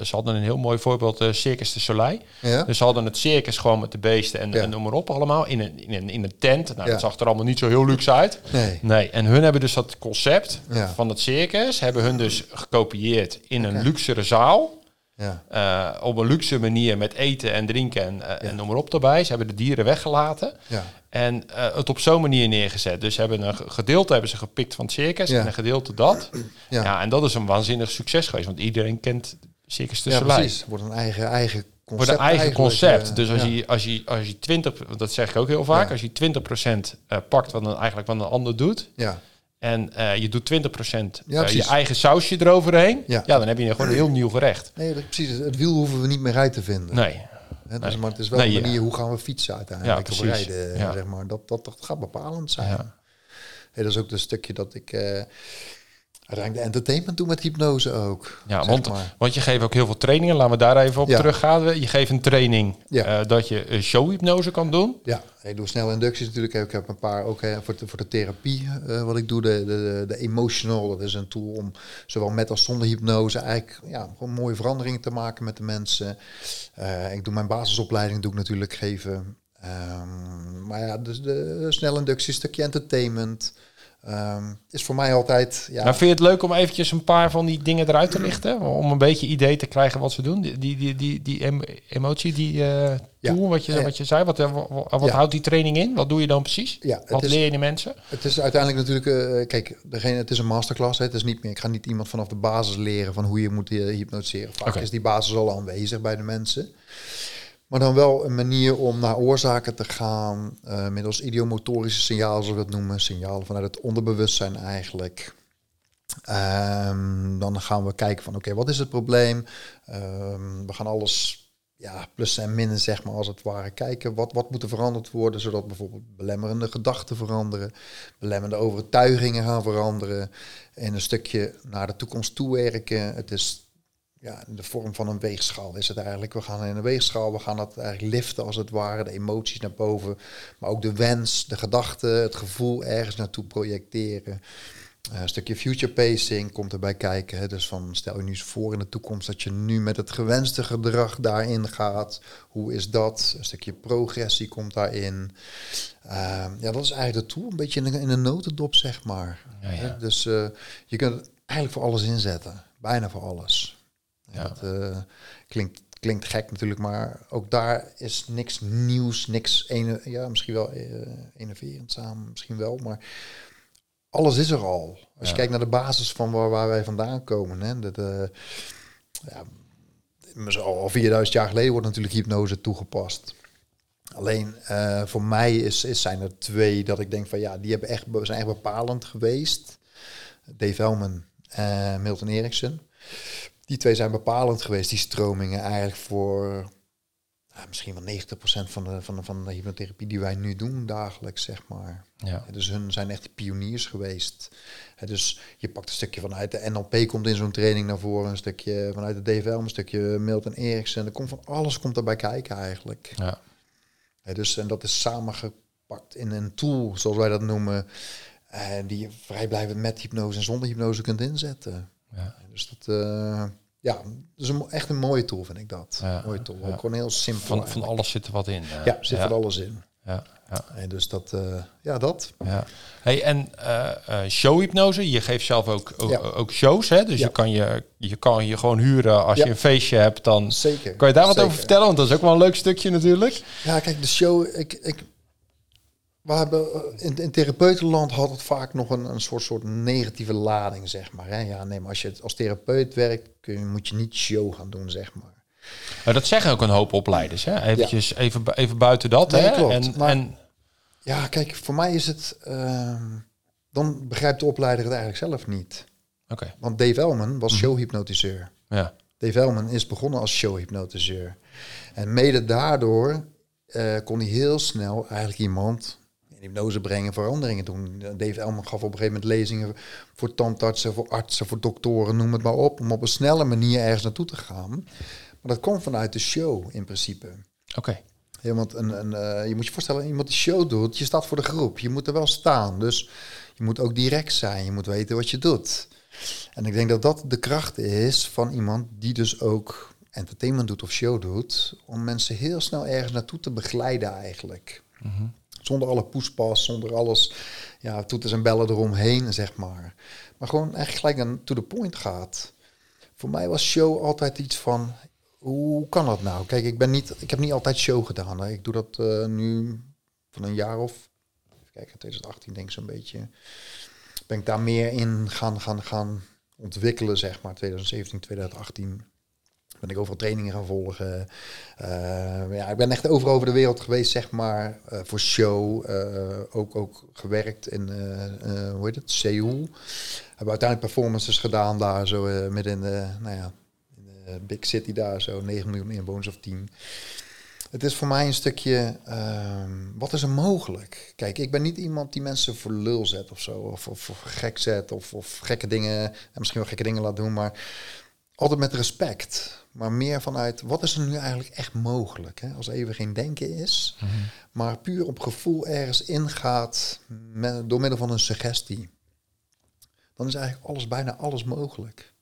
ze hadden een heel mooi voorbeeld, eh, Circus de Soleil. ja? Dus ze hadden het circus gewoon met de beesten en, en noem maar op allemaal. In een, in een, in een tent. Nou, dat zag er allemaal niet zo heel luxe uit. Nee. Nee, en hun hebben dus dat concept Ja. van het circus... hebben hun dus gekopieerd in een luxere zaal... Ja. Eh, op een luxe manier met eten en drinken en, eh, en noem maar op erbij. Ze hebben de dieren weggelaten Ja. en eh, het op zo'n manier neergezet. Dus ze hebben een ge- gedeelte hebben ze gepikt van het circus en een gedeelte dat. Ja. Ja. en dat is een waanzinnig succes geweest, want iedereen kent Circus de ja, precies. Wordt een eigen, eigen concept. Voor een eigen concept. dus als, je, als, je, als je 20, dat zeg ik ook heel vaak, als je 20% eh, pakt wat een, eigenlijk wat een ander doet. Ja. En eh, je doet 20% Ja, eh, je eigen sausje eroverheen. Ja. Ja. dan heb je gewoon een heel nieuw gerecht. Nee, dat- precies. Het wiel hoeven we niet meer uit te vinden. Nee. Dus, Nee. maar het is wel Nee, een ja. manier hoe gaan we fietsen uiteindelijk. Ja, of rijden, Ja. zeg maar. Dat, dat, dat gaat bepalend zijn. Ja. Hey, dat is ook het stukje dat ik eh uiteindelijk de entertainment doe met hypnose ook. Ja, want, maar. want je geeft ook heel veel trainingen. Laten we daar even op teruggaan. Je geeft een training Ja. dat je showhypnose kan doen. Ja, ik doe snel inducties natuurlijk. Ik heb een paar ook hè, voor, de, voor de therapie eh, wat ik doe. De, de, de emotional, dat is een tool om zowel met als zonder hypnose eigenlijk ja, gewoon mooie veranderingen te maken met de mensen. Eh, ik doe mijn basisopleiding doe ik natuurlijk geven. Ehm, maar ja, dus de snelle inductie, stukje entertainment. Ehm, is voor mij altijd... Ja, Nou, vind je het leuk om eventjes een paar van die dingen eruit te lichten? Om een beetje idee te krijgen wat ze doen? Die, die, die, die, die em- emotie, die Ja. tool, wat je, wat je zei. Wat, eh, wa- wa- wat Ja. houdt die training in? Wat doe je dan precies? Wat is- leer je de mensen? Het is uiteindelijk natuurlijk, eh, kijk, degene, het is een masterclass. Hè. Het is niet meer, ik ga niet iemand vanaf de basis leren van hoe je moet hypnotiseren. Vaak is die basis al aanwezig bij de mensen. Maar dan wel een manier om naar oorzaken te gaan, eh, middels idiomotorische signalen, zoals we dat noemen. Signalen vanuit het onderbewustzijn eigenlijk. Ehm, dan gaan we kijken van, oké, wat is het probleem? Ehm, we gaan alles ja, plussen en minnen, zeg maar, als het ware. Kijken wat, wat moet er veranderd worden, zodat bijvoorbeeld belemmerende gedachten veranderen, belemmerende overtuigingen gaan veranderen en een stukje naar de toekomst toewerken. Het is ja, in de vorm van een weegschaal is het eigenlijk. We gaan in een weegschaal, we gaan dat eigenlijk liften als het ware, de emoties naar boven, maar ook de wens, de gedachten, het gevoel ergens naartoe projecteren. Uh, een stukje future pacing komt erbij kijken. Hè. Dus van stel je nu eens voor in de toekomst dat je nu met het gewenste gedrag daarin gaat. Hoe is dat? Een stukje progressie komt daarin. Uh, ja, dat is eigenlijk de tool. Een beetje in een, in een notendop, zeg maar. Ja, ja. Dus uh, je kunt het eigenlijk voor alles inzetten. Bijna voor alles. Ja. Dat klinkt, klinkt gek natuurlijk, maar ook daar is niks nieuws, niks ene, ja, misschien wel enerverend samen, misschien wel, maar alles is er al. Als je kijkt naar de basis van waar, waar wij vandaan komen. Hè, dat, uh, ja, al 4000 jaar geleden wordt natuurlijk hypnose toegepast. Alleen uh, voor mij is, is, zijn er twee dat ik denk van ja, die hebben echt, zijn echt bepalend geweest. Dave Elman en Milton Erickson. Die twee zijn bepalend geweest, die stromingen eigenlijk voor misschien wel 90% van de, van, de, van de hypnotherapie die wij nu doen dagelijks, zeg maar. Ja. Dus hun zijn echt pioniers geweest. Dus je pakt een stukje vanuit de NLP, komt in zo'n training naar voren, een stukje vanuit de DVL, een stukje Milton Erickson. Er komt van alles komt erbij kijken eigenlijk. Ja. Dus, en dat is samengepakt in een tool, zoals wij dat noemen, die je vrijblijvend met hypnose en zonder hypnose kunt inzetten. Ja. Dus dat... Uh, ja, dus een, echt een mooie tool vind ik dat. Ja, mooie tool. Ook gewoon heel simpel. Van, van alles zit er wat in. ja, zit er alles in. Ja, ja. En dus dat, uh, ja, dat. Ja. Hey, en uh, showhypnose, je geeft zelf ook, ook, ook shows, hè? Dus je, kan je, je kan je gewoon huren als je een feestje hebt, dan Zeker. kan je daar wat over vertellen, want dat is ook wel een leuk stukje natuurlijk. Ja, kijk, de show, ik, ik, we hebben eh, in, in therapeutenland had het vaak nog een, een soort, soort negatieve lading, zeg maar. Hè? Ja, nee, maar als je als therapeut werkt, kun je, moet je niet show gaan doen, zeg maar. Maar dat zeggen ook een hoop opleiders, hè? Eventjes, even, even buiten dat, hè? Klopt. En, maar, en... Ja, kijk, voor mij is het... Uh, dan begrijpt de opleider het eigenlijk zelf niet. Oké. Want Dave Elman was mhm. showhypnotiseur. Ja. Dave Elman is begonnen als showhypnotiseur. En mede daardoor uh, kon hij heel snel eigenlijk iemand hypnose brengen, veranderingen doen. Dave Elman gaf op een gegeven moment lezingen voor tandartsen, voor artsen, voor doktoren, noem het maar op, om op een snelle manier ergens naartoe te gaan. Maar dat komt vanuit de show in principe. Oké. Ja, want een, een, uh, je moet je voorstellen, iemand die show doet, je staat voor de groep, je moet er wel staan. Dus je moet ook direct zijn, je moet weten wat je doet. En ik denk dat dat de kracht is van iemand die dus ook entertainment doet of show doet, om mensen heel snel ergens naartoe te begeleiden eigenlijk. Mm zonder alle poespas, zonder alles, ja, toeters en bellen eromheen, zeg maar. Maar gewoon echt gelijk aan to the point gaat. Voor mij was show altijd iets van, hoe kan dat nou? Kijk, ik, ben niet, ik heb niet altijd show gedaan. Hè. Ik doe dat uh, nu van een jaar of, kijk, 2018 denk ik zo'n beetje. Ben ik daar meer in gaan, gaan, gaan ontwikkelen, zeg maar, 2017, 2018 ben ik overal trainingen gaan volgen. Uh, ja, ik ben echt overal over de wereld geweest, zeg maar, uh, voor show. Uh, ook, ook gewerkt in, hoe heet het, Seoul. Hebben uiteindelijk performances gedaan daar, zo midden in de, nou ja, in de big city daar, zo 9 miljoen inwoners of 10. Het is voor mij een stukje, ehm, wat is er mogelijk? Kijk, ik ben niet iemand die mensen voor lul zet of zo, of, of, gek zet, of, of gekke dingen, misschien wel gekke dingen laat doen, maar altijd met respect maar meer vanuit wat is er nu eigenlijk echt mogelijk? Hè? Als even geen denken is, mhm. maar puur op gevoel ergens ingaat met, door middel van een suggestie. Dan is eigenlijk alles, bijna alles mogelijk.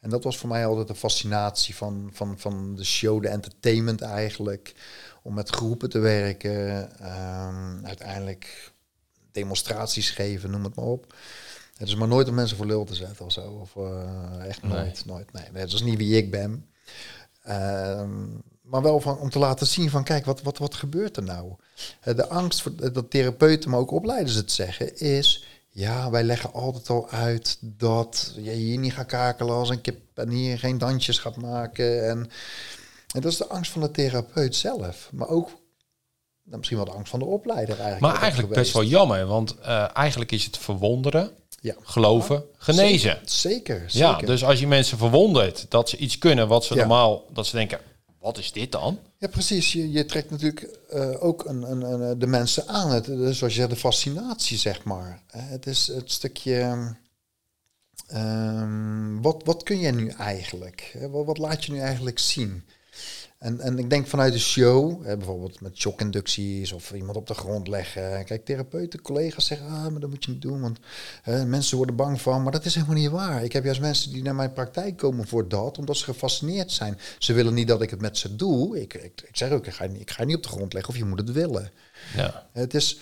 En dat was voor mij altijd de fascinatie van, van, van de show, de entertainment eigenlijk. Om met groepen te werken, um, uiteindelijk demonstraties geven, noem het maar op. Het is maar nooit om mensen voor lul te zetten of zo. Of uh, echt nooit, nooit. Nee, dat is niet wie ik ben. Ehm, maar wel van, om te laten zien van, kijk, wat, wat, wat gebeurt er nou? Uh, de angst voor dat therapeuten, maar ook opleiders het zeggen, is... Ja, wij leggen altijd al uit dat je hier niet gaat kakelen als een kip en hier geen dansjes gaat maken. En, en dat is de angst van de therapeut zelf. Maar ook nou, misschien wel de angst van de opleider eigenlijk. Maar eigenlijk best wel jammer, want uh, eigenlijk is het verwonderen ja. Geloven, genezen. Zeker, zeker, Ja, dus als je mensen verwondert dat ze iets kunnen wat ze normaal, dat ze denken, wat is dit dan? Ja, precies. Je, je trekt natuurlijk eh, ook een, een, een, de mensen aan. Het, dus zoals je zegt, de fascinatie, zeg maar. Eh, het is het stukje... ehm, wat, wat kun je nu eigenlijk? Wat laat je nu eigenlijk zien? En, en ik denk vanuit de show, hè, bijvoorbeeld met shockinducties of iemand op de grond leggen. Kijk, therapeuten, collega's zeggen, ah, maar dat moet je niet doen, want hè, mensen worden bang van. Maar dat is helemaal niet waar. Ik heb juist mensen die naar mijn praktijk komen voor dat, omdat ze gefascineerd zijn. Ze willen niet dat ik het met ze doe. Ik, ik, ik zeg ook, ik ga, niet- ik ga niet op de grond leggen of je moet het willen. Ja. Het is,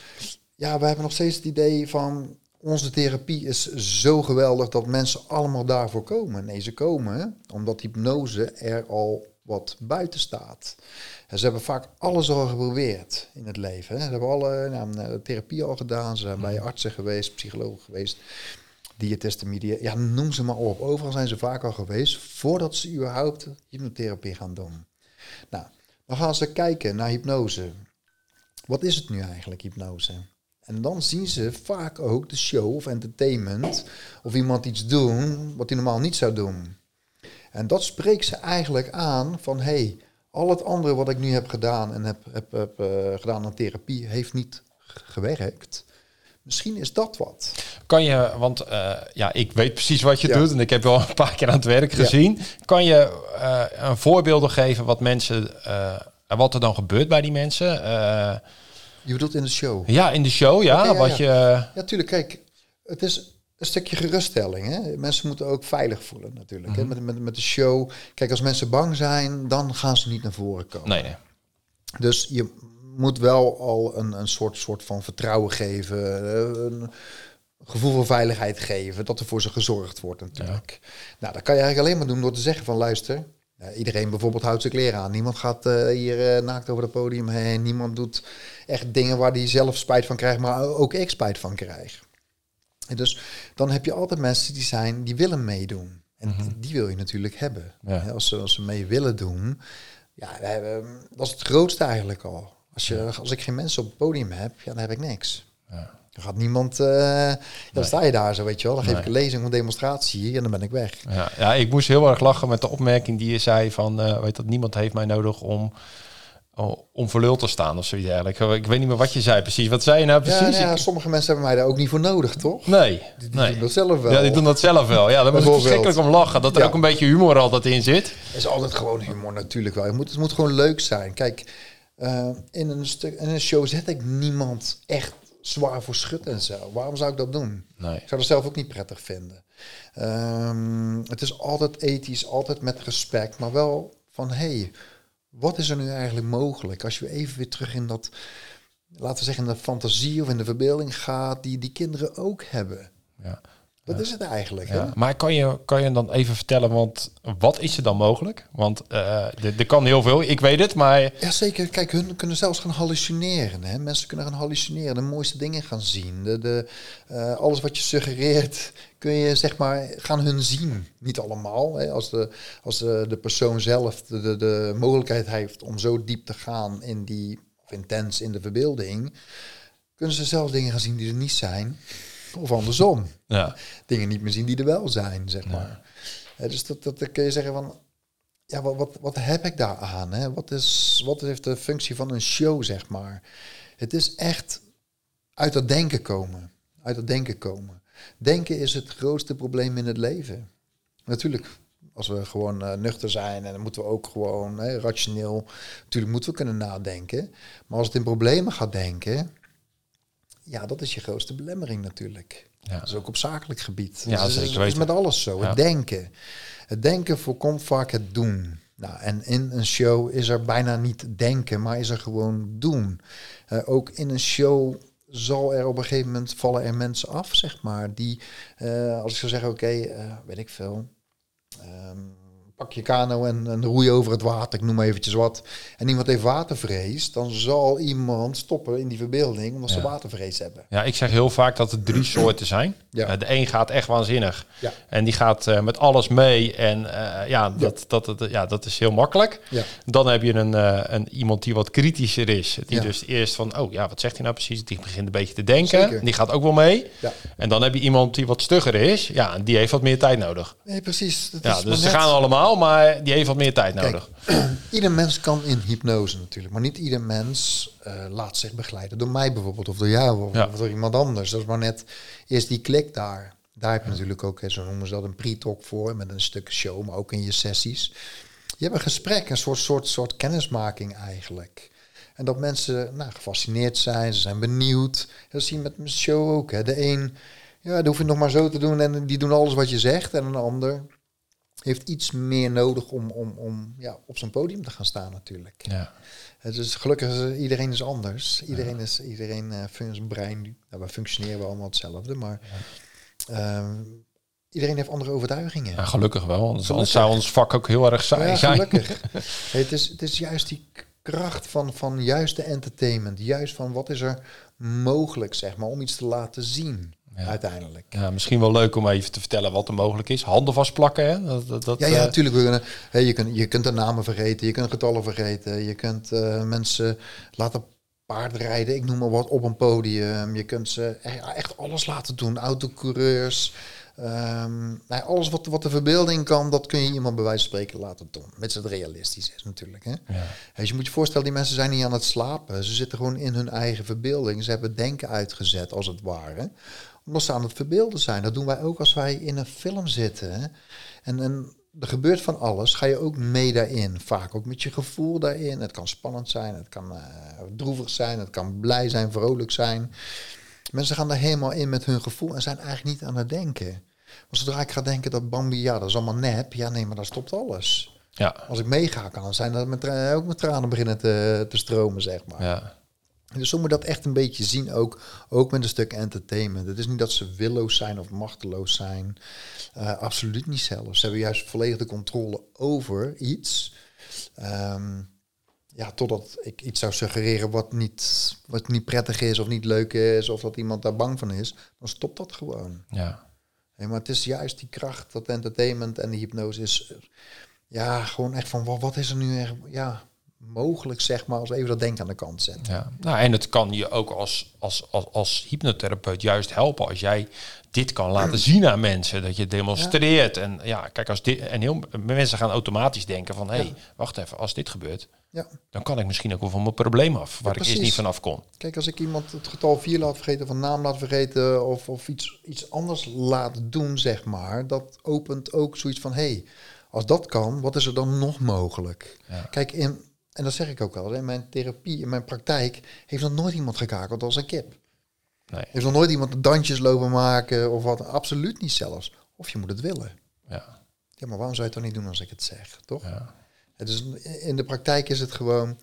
ja, we hebben nog steeds het idee van onze therapie is zo geweldig dat mensen allemaal daarvoor komen. Nee, ze komen omdat hypnose er al wat buiten staat. En ze hebben vaak alles al geprobeerd in het leven. Hè. Ze hebben alle nou, therapie al gedaan, ze zijn bij artsen geweest, psychologen geweest, diëtisten, media. Ja, noem ze maar op. Overal zijn ze vaak al geweest voordat ze überhaupt hypnotherapie gaan doen. Nou, dan gaan ze kijken naar hypnose. Wat is het nu eigenlijk, hypnose? En dan zien ze vaak ook de show of entertainment of iemand iets doen wat hij normaal niet zou doen. En dat spreekt ze eigenlijk aan van hé, hey, al het andere wat ik nu heb gedaan en heb, heb, heb eh, gedaan aan therapie heeft niet gewerkt. Misschien is dat wat. Kan je, want eh, ja, ik weet precies wat je Ja. doet en ik heb wel een paar keer aan het werk Ja. gezien. Kan je eh, een voorbeelden geven wat mensen, en wat er dan gebeurt bij die mensen? Je bedoelt in de show. ja, in de show, ja. Ja, wat je, Ja, tuurlijk. Kijk, het is een stukje geruststelling. Hè? Mensen moeten ook veilig voelen natuurlijk. hè? Met, met, met de show. Kijk, als mensen bang zijn, dan gaan ze niet naar voren komen. nee, nee. Dus je moet wel al een, een soort, soort van vertrouwen geven. eh, Een gevoel van veiligheid geven. Dat er voor ze gezorgd wordt natuurlijk. Nou, dat kan je eigenlijk alleen maar doen door te zeggen van luister. eh, iedereen bijvoorbeeld houdt zijn kleren aan. Niemand gaat eh, hier naakt over het podium heen. Niemand doet echt dingen waar hij zelf spijt van krijgt, maar ook ik spijt van krijg. En dus dan heb je altijd mensen die zijn, die willen meedoen. En die wil je natuurlijk hebben. Ja. Als, ze, als ze mee willen doen, ja, we hebben, dat is het grootste eigenlijk al. Als, je, als ik geen mensen op het podium heb, ja, dan heb ik niks. Ja. Dan gaat niemand, eh, ja, dan sta je daar zo, weet je wel. Dan geef Nee. ik een lezing of een demonstratie en dan ben ik weg. Ja, ja, ik moest heel erg lachen met de opmerking die je zei van, eh, weet dat niemand heeft mij nodig om, om voor lul te staan of zoiets eigenlijk. Ik weet niet meer wat je zei precies. Wat zei je nou Ja, precies? nou ja, sommige mensen hebben mij daar ook niet voor nodig, toch? nee, Die, die nee. doen dat zelf wel. Ja, die doen dat zelf wel. Ja, daar moet ik verschrikkelijk om lachen. Dat er Ja. ook een beetje humor altijd in zit. Het is altijd gewoon humor natuurlijk wel. Het moet, het moet gewoon leuk zijn. Kijk, eh, in, een stuk, in een show zet ik niemand echt zwaar voor schut en zo. Waarom zou ik dat doen? Nee. Ik zou dat zelf ook niet prettig vinden. Ehm, het is altijd ethisch, altijd met respect, maar wel van hé, hey, wat is er nu eigenlijk mogelijk? Als je even weer terug in dat, laten we zeggen, in de fantasie of in de verbeelding gaat, die die kinderen ook hebben. Ja. Dat is het eigenlijk. Ja. Maar kan je, kan je dan even vertellen, want wat is er dan mogelijk? Want eh, er kan heel veel, ik weet het, maar Ja, zeker. Kijk, hun kunnen zelfs gaan hallucineren. Hè? Mensen kunnen gaan hallucineren, de mooiste dingen gaan zien. De, de, eh, alles wat je suggereert, kun je zeg maar gaan hun zien. Niet allemaal. Hè? Als, de, als de, de persoon zelf de, de, de mogelijkheid heeft om zo diep te gaan in die, of intens in de verbeelding, kunnen ze zelfs dingen gaan zien die er niet zijn. Of andersom. ja. Dingen niet meer zien die er wel zijn, zeg maar. Hè, dus dat, dat, kun je zeggen van, ja, wat, wat, wat heb ik daar aan? Hè? Wat, is, wat heeft de functie van een show, zeg maar? Het is echt uit dat denken komen. Uit dat denken komen. Denken is het grootste probleem in het leven. Natuurlijk, als we gewoon eh, nuchter zijn en dan moeten we ook gewoon hè, rationeel, natuurlijk moeten we kunnen nadenken. Maar als het in problemen gaat denken, ja, dat is je grootste belemmering natuurlijk. Ja. Dat is ook op zakelijk gebied. Ja, dat is, zeker is met alles zo. Ja. Het denken. Het denken voorkomt vaak het doen. Nou, en in een show is er bijna niet denken, maar is er gewoon doen. Eh, ook in een show zal er op een gegeven moment vallen er mensen af, zeg maar. Die, eh, als ik zou zeggen, oké, eh, weet ik veel. ehm, pak je kano en, en roei over het water, ik noem maar eventjes wat. En iemand heeft watervrees, dan zal iemand stoppen in die verbeelding omdat ze Ja. watervrees hebben. ja, ik zeg heel vaak dat er drie soorten zijn. Ja. Eh, de een gaat echt waanzinnig. Ja. En die gaat eh, met alles mee. En eh, ja, dat, Dat, dat, ja, dat is heel makkelijk. Dan heb je een, een, iemand die wat kritischer is. Die dus eerst van, oh ja, wat zegt hij nou precies? Die begint een beetje te denken. Zeker. Die gaat ook wel mee. Ja. En dan heb je iemand die wat stugger is. Ja, die heeft wat meer tijd nodig. Nee, precies. Dat Ja, is dus ze net- gaan allemaal. Maar die heeft wat meer tijd nodig. Ieder mens kan in hypnose natuurlijk, maar niet ieder mens eh, laat zich begeleiden door mij bijvoorbeeld, of door jou, of, Ja. of door iemand anders. Dat is maar net eerst die klik daar. Daar heb je natuurlijk ook, zo noemen ze dat, een pre-talk voor, met een stuk show, maar ook in je sessies. Je hebt een gesprek, een soort, soort, soort kennismaking eigenlijk. En dat mensen nou, gefascineerd zijn, ze zijn benieuwd. Dat zie je met mijn show ook. Hè. De een, ja, dat hoef je nog maar zo te doen en die doen alles wat je zegt. En een ander heeft iets meer nodig om, om, om ja, op zijn podium te gaan staan natuurlijk. Ja. Het is gelukkig is iedereen is anders. Iedereen is iedereen uh, zijn brein. Nou, we functioneren wel allemaal hetzelfde, maar ehm, iedereen heeft andere overtuigingen. Ja, gelukkig wel, anders, Gelukkig. zou ons vak ook heel erg saai Ja, zijn. gelukkig. Hey, het, is, het is juist die kracht van, van juist de entertainment. Juist van wat is er mogelijk, zeg maar, om iets te laten zien Ja. uiteindelijk. Ja, misschien wel leuk om even te vertellen wat er mogelijk is. Handen vastplakken, hè? Dat, dat, Ja, ja, eh, natuurlijk. We kunnen, hè, je, kunt, je kunt de namen vergeten, je kunt getallen vergeten, je kunt eh, mensen laten paardrijden, ik noem maar wat, op een podium. Je kunt ze echt, echt alles laten doen, autocoureurs. ehm, nou ja, alles wat, wat de verbeelding kan, dat kun je iemand bij wijze van spreken laten doen. Mits het realistisch is natuurlijk. Hè? ja. Dus je moet je voorstellen, die mensen zijn niet aan het slapen. Ze zitten gewoon in hun eigen verbeelding. Ze hebben denken uitgezet, als het ware. Omdat ze aan het verbeelden zijn. Dat doen wij ook als wij in een film zitten. En, en er gebeurt van alles. Ga je ook mee daarin. Vaak ook met je gevoel daarin. Het kan spannend zijn, het kan eh, droevig zijn, het kan blij zijn, vrolijk zijn. Mensen gaan daar helemaal in met hun gevoel en zijn eigenlijk niet aan het denken. Maar zodra ik ga denken dat Bambi, ja, dat is allemaal nep. Ja, nee, maar daar stopt alles. Ja, Als ik meega, kan zijn dat tra- ook mijn tranen beginnen te, te stromen, zeg maar. ja. Dus zo moet dat echt een beetje zien, ook, ook met een stuk entertainment. Het is niet dat ze willoos zijn of machteloos zijn. Eh, absoluut niet zelfs. Ze hebben juist volledig de controle over iets. Ehm, ja, totdat ik iets zou suggereren wat niet, wat niet prettig is of niet leuk is... of dat iemand daar bang van is, dan stopt dat gewoon. ja. Maar het is juist die kracht, dat entertainment en die hypnose is... Ja, gewoon echt van, wat, wat is er nu echt ja, mogelijk, zeg maar... als even dat denken aan de kant zetten. Ja, nou, en het kan je ook als, als, als, als hypnotherapeut juist helpen als jij dit kan laten zien aan mensen, dat je demonstreert. En ja, kijk, als dit en heel mensen gaan automatisch denken van, hé, hey, wacht even, als dit gebeurt, Ja. dan kan ik misschien ook wel van mijn probleem af, waar ik eerst niet vanaf kon. Kijk, als ik iemand het getal 4 laat vergeten of een naam laat vergeten of, of iets, iets anders laat doen, zeg maar, dat opent ook zoiets van, hé, hey, als dat kan, wat is er dan nog mogelijk? Kijk, in, en dat zeg ik ook al, in mijn therapie, in mijn praktijk, heeft nog nooit iemand gekakeld als een kip. Nee, Heeft nog nooit iemand dansjes lopen maken of wat, absoluut niet zelfs. Of je moet het willen. ja, Ja, maar waarom zou je het dan niet doen als ik het zeg, toch? ja, Het is, in de praktijk is het gewoon,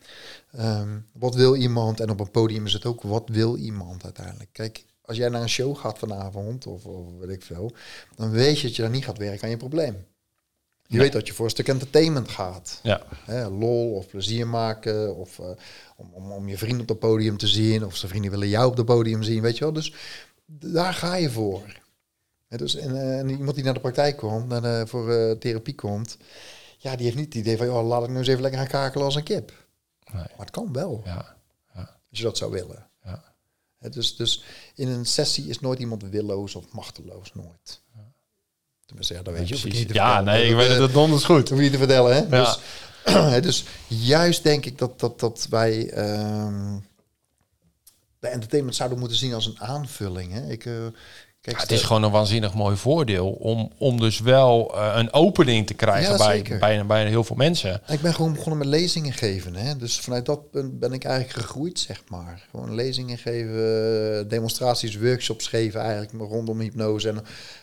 ehm, wat wil iemand? En op een podium is het ook, wat wil iemand uiteindelijk? Kijk, als jij naar een show gaat vanavond, of, of weet ik veel, dan weet je dat je daar niet gaat werken aan je probleem. Je weet dat je voor een stuk entertainment gaat. ja, Hè, lol of plezier maken, of eh, om, om, om je vrienden op het podium te zien, of zijn vrienden willen jou op het podium zien, weet je wel. Dus daar ga je voor. Hè, dus, en, eh, en iemand die naar de praktijk komt, de, voor eh, therapie komt, ja, die heeft niet het idee van, joh, laat ik nu eens even lekker gaan kakelen als een kip. nee, Maar het kan wel, ja, als je dat zou willen. ja. Hè, dus, dus in een sessie is nooit iemand willoos of machteloos, nooit. Tenminste, ja, dat weet je. hoef ik Precies. niet te Ja, nee, ik weet het, dat donders goed. hoef je niet te vertellen, hè? Ja. Dus, dus juist denk ik dat, dat, dat wij ehm, de entertainment zouden moeten zien als een aanvulling. Hè? Ik, eh, kijk, Ja, het is gewoon een waanzinnig mooi voordeel om, om dus wel eh, een opening te krijgen Ja, bij, bij, bij heel veel mensen. Ik ben gewoon begonnen met lezingen geven. Hè? Dus vanuit dat punt ben ik eigenlijk gegroeid, zeg maar. Gewoon lezingen geven, demonstraties, workshops geven eigenlijk rondom hypnose. En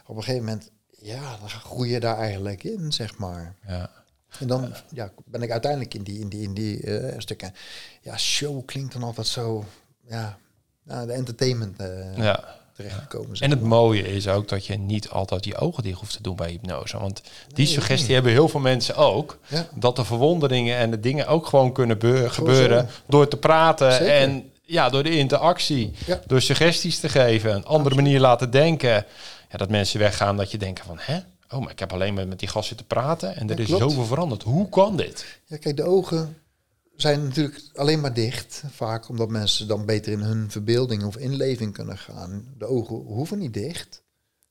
op een gegeven moment, ja, dan groei je daar eigenlijk in, zeg maar. Ja. En dan ja, ben ik uiteindelijk in die, in die, in die eh, stukken. Ja, show klinkt dan altijd zo, ja, nou, de entertainment ja. terechtgekomen. En het mooie is ook dat je niet altijd je ogen dicht hoeft te doen bij hypnose. Want die Nee, suggestie nee. hebben heel veel mensen ook. Ja. Dat de verwonderingen en de dingen ook gewoon kunnen beu- gebeuren door te praten. Zeker. En ja, door de interactie. Door suggesties te geven. Een andere manier laten denken. Ja, dat mensen weggaan dat je denken van... Hè? Oh, maar ik heb alleen maar met die gast zitten praten. En er Ja, is klopt. zoveel veranderd. Hoe kan dit? Ja, kijk, de ogen zijn natuurlijk alleen maar dicht. Vaak omdat mensen dan beter in hun verbeelding of inleving kunnen gaan. De ogen hoeven niet dicht.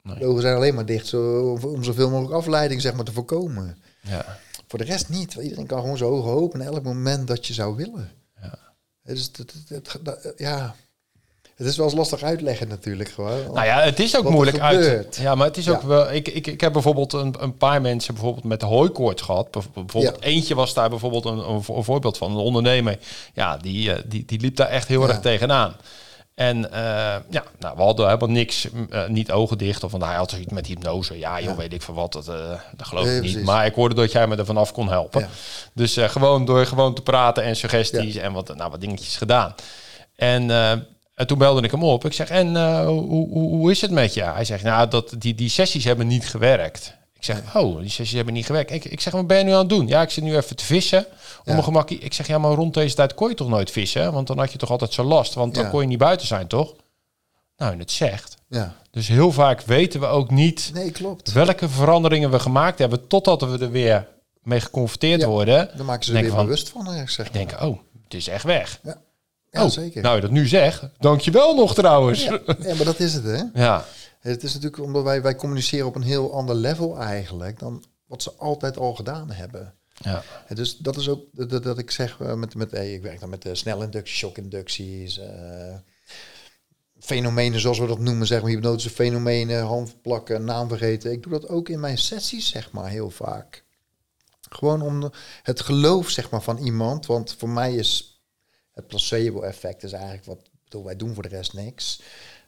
Nee. De ogen zijn alleen maar dicht zo, om zoveel mogelijk afleiding zeg maar, te voorkomen. Ja. Voor de rest niet. Iedereen kan gewoon zijn ogen openen elk moment dat je zou willen. Ja. Dus dat- ja, het is wel eens lastig uitleggen natuurlijk gewoon. Nou ja, het is ook moeilijk uit. Ja, maar het is ook Ja. wel. Ik, ik, ik heb bijvoorbeeld een, een paar mensen bijvoorbeeld met hooikoorts gehad. Bijv- Bijvoorbeeld Ja. eentje was daar bijvoorbeeld een, een, vo- een voorbeeld van. Een ondernemer. Ja, die, eh, die, die liep daar echt heel Ja. erg tegenaan. En eh, ja, nou, we hadden helemaal niks, eh, niet ogen dicht. Of van, hij had zoiets met hypnose. Ja, joh, Ja. weet ik van wat. Dat, eh, dat geloof Nee, ik niet. precies. Maar ik hoorde dat jij me er vanaf kon helpen. Ja. Dus gewoon door gewoon te praten en suggesties en wat, nou, wat dingetjes gedaan. En, en toen belde ik hem op. Ik zeg, en eh, hoe, hoe, hoe is het met je? Hij zegt, nou, dat, die, die sessies hebben niet gewerkt. Ik zeg, oh, die sessies hebben niet gewerkt. Ik, ik zeg, wat ben je nu aan het doen? Ja, ik zit nu even te vissen. Om Ja. mijn gemakkie. Ik zeg, ja, maar rond deze tijd kon je toch nooit vissen? Want dan had je toch altijd zo last. Want dan Ja. kon je niet buiten zijn, toch? Nou, en het zegt. Ja. Dus heel vaak weten we ook niet Nee, klopt. welke veranderingen we gemaakt hebben... totdat we er weer mee geconfronteerd Ja. worden. Dan maken ze er weer van- bewust van. Zeg Ik denk, oh, het is echt weg. Ja, ja oh, zeker. Nou, je dat nu zegt, dankjewel nog trouwens. ja. ja, maar dat is het, hè? Ja, Het is natuurlijk omdat wij, wij communiceren op een heel ander level eigenlijk dan wat ze altijd al gedaan hebben. ja. Ja, dus dat is ook dat, dat- ik zeg eh, met, met hey, ik werk dan met de snelinducties, shockinducties, eh fenomenen zoals we dat noemen, zeg maar, hypnotische fenomenen, handplakken, naam vergeten. Ik doe dat ook in mijn sessies, zeg maar, heel vaak. Gewoon om het geloof, zeg maar, van iemand, want voor mij is het placebo-effect is eigenlijk wat bedoel, wij doen voor de rest niks.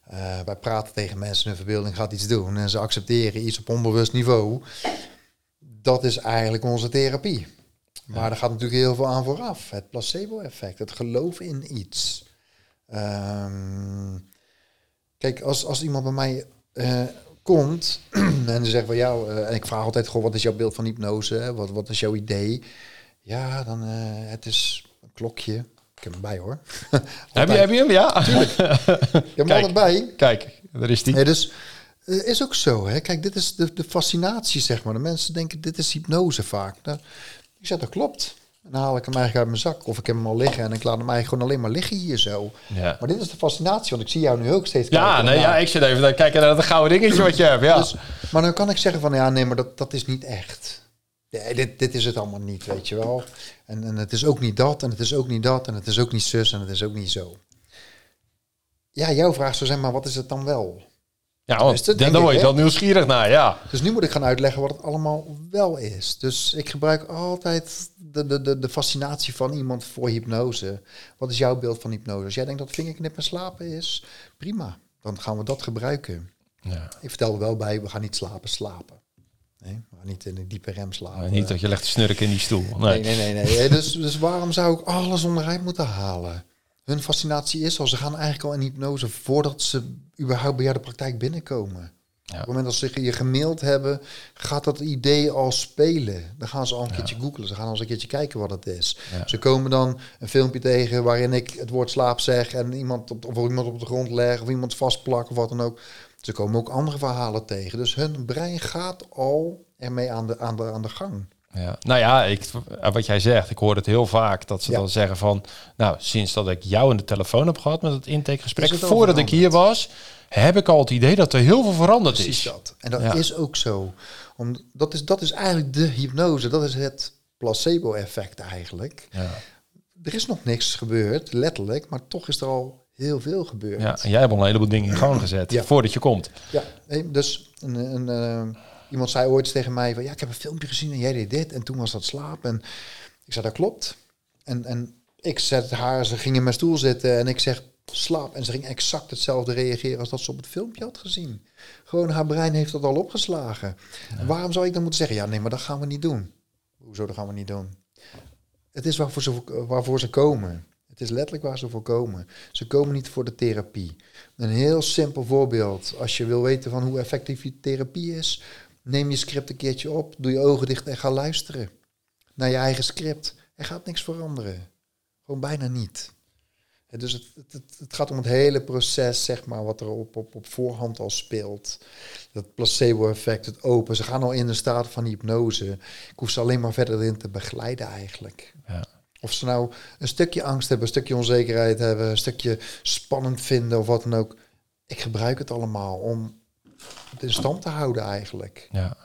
Eh, wij praten tegen mensen, hun verbeelding gaat iets doen en ze accepteren iets op onbewust niveau. Dat is eigenlijk onze therapie. Maar er gaat natuurlijk heel veel aan vooraf. Het placebo-effect, het geloof in iets. Ehm, kijk, als, als iemand bij mij eh, komt en ze zegt van jou, eh, en ik vraag altijd gewoon, wat is jouw beeld van hypnose? Wat, wat is jouw idee? Ja, dan, eh, het is een klokje. Ik heb hem bij hoor. Heb je, heb je hem? Ja. Je hebt hem bij. Kijk, daar is die. Nee, dus eh, is ook zo. Hè? Kijk, dit is de, de fascinatie, zeg maar. De mensen denken, dit is hypnose vaak. Nou, ik zeg, dat klopt. En dan haal ik hem eigenlijk uit mijn zak. Of ik heb hem al liggen en ik laat hem eigenlijk gewoon alleen maar liggen hier zo. Ja. Maar dit is de fascinatie, want ik zie jou nu ook steeds Ja, nee, ja, ik zit even te kijken naar dat gouden dingetje wat je hebt. Ja. Dus, maar dan kan ik zeggen van, ja, nee, maar dat, dat is niet echt. Nee, dit, dit is het allemaal niet, weet je wel. En, en het is ook niet dat, en het is ook niet dat, en het is ook niet zus, en het is ook niet zo. Ja, jouw vraag zou zijn, maar wat is het dan wel? ja, want denk daar word je dan nieuwsgierig naar, ja. Dus nu moet ik gaan uitleggen wat het allemaal wel is. Dus ik gebruik altijd de, de, de, de fascinatie van iemand voor hypnose. Wat is jouw beeld van hypnose? Als jij denkt dat vingerknip en slapen is, prima. Dan gaan we dat gebruiken. ja. Ik vertel er wel bij, we gaan niet slapen, slapen. Nee, gaan niet in een diepe rem slapen. Maar niet dat je legt te snurken in die stoel. Nee. Nee, nee, nee. nee. Dus, dus waarom zou ik alles onderuit moeten halen? Hun fascinatie is al, ze gaan eigenlijk al in hypnose voordat ze überhaupt bij jou de praktijk binnenkomen. Op het moment dat ze je gemaild hebben, gaat dat idee al spelen. Dan gaan ze al een keertje googlen, ze gaan al eens een keertje kijken wat het is. Ja. Ze komen dan een filmpje tegen waarin ik het woord slaap zeg en iemand op, of iemand op de grond leg of iemand vastplak of wat dan ook. Ze komen ook andere verhalen tegen. Dus hun brein gaat al ermee aan de, aan de, aan de gang. Ja. Nou ja, ik, wat jij zegt, ik hoor het heel vaak dat ze Ja. dan zeggen van, nou, sinds dat ik jou in de telefoon heb gehad met het intakegesprek, het voordat ik hier was, heb ik al het idee dat er heel veel veranderd Precies is. dat. En dat Ja. is ook zo. Om, dat, is, dat is eigenlijk de hypnose. Dat is het placebo-effect eigenlijk. Ja. Er is nog niks gebeurd, letterlijk, maar toch is er al heel veel gebeurd. Ja, en jij hebt al een heleboel dingen in gang gezet Ja. voordat je komt. Ja, nee, dus een, een, eh, iemand zei ooit tegen mij van ja, ik heb een filmpje gezien en jij deed dit en toen was dat slaap en ik zei dat klopt. En, en ik zet haar, ze ging in mijn stoel zitten en ik zeg slaap en ze ging exact hetzelfde reageren als dat ze op het filmpje had gezien. Gewoon haar brein heeft dat al opgeslagen. En waarom zou ik dan moeten zeggen ja, nee, maar dat gaan we niet doen. Hoezo dat gaan we niet doen? Het is waarvoor ze, waarvoor ze komen. Het is letterlijk waar ze voor komen. Ze komen niet voor de therapie. Een heel simpel voorbeeld. Als je wil weten van hoe effectief je therapie is, neem je script een keertje op, doe je ogen dicht en ga luisteren naar je eigen script. Er gaat niks veranderen. Gewoon bijna niet. Dus het, het, het, gaat om het hele proces, zeg maar, wat er op, op, op voorhand al speelt. Dat placebo-effect, het open. Ze gaan al in een staat van hypnose. Ik hoef ze alleen maar verder in te begeleiden eigenlijk. Ja. Of ze nou een stukje angst hebben, een stukje onzekerheid hebben, een stukje spannend vinden of wat dan ook. Ik gebruik het allemaal om het in stand te houden eigenlijk. Ja.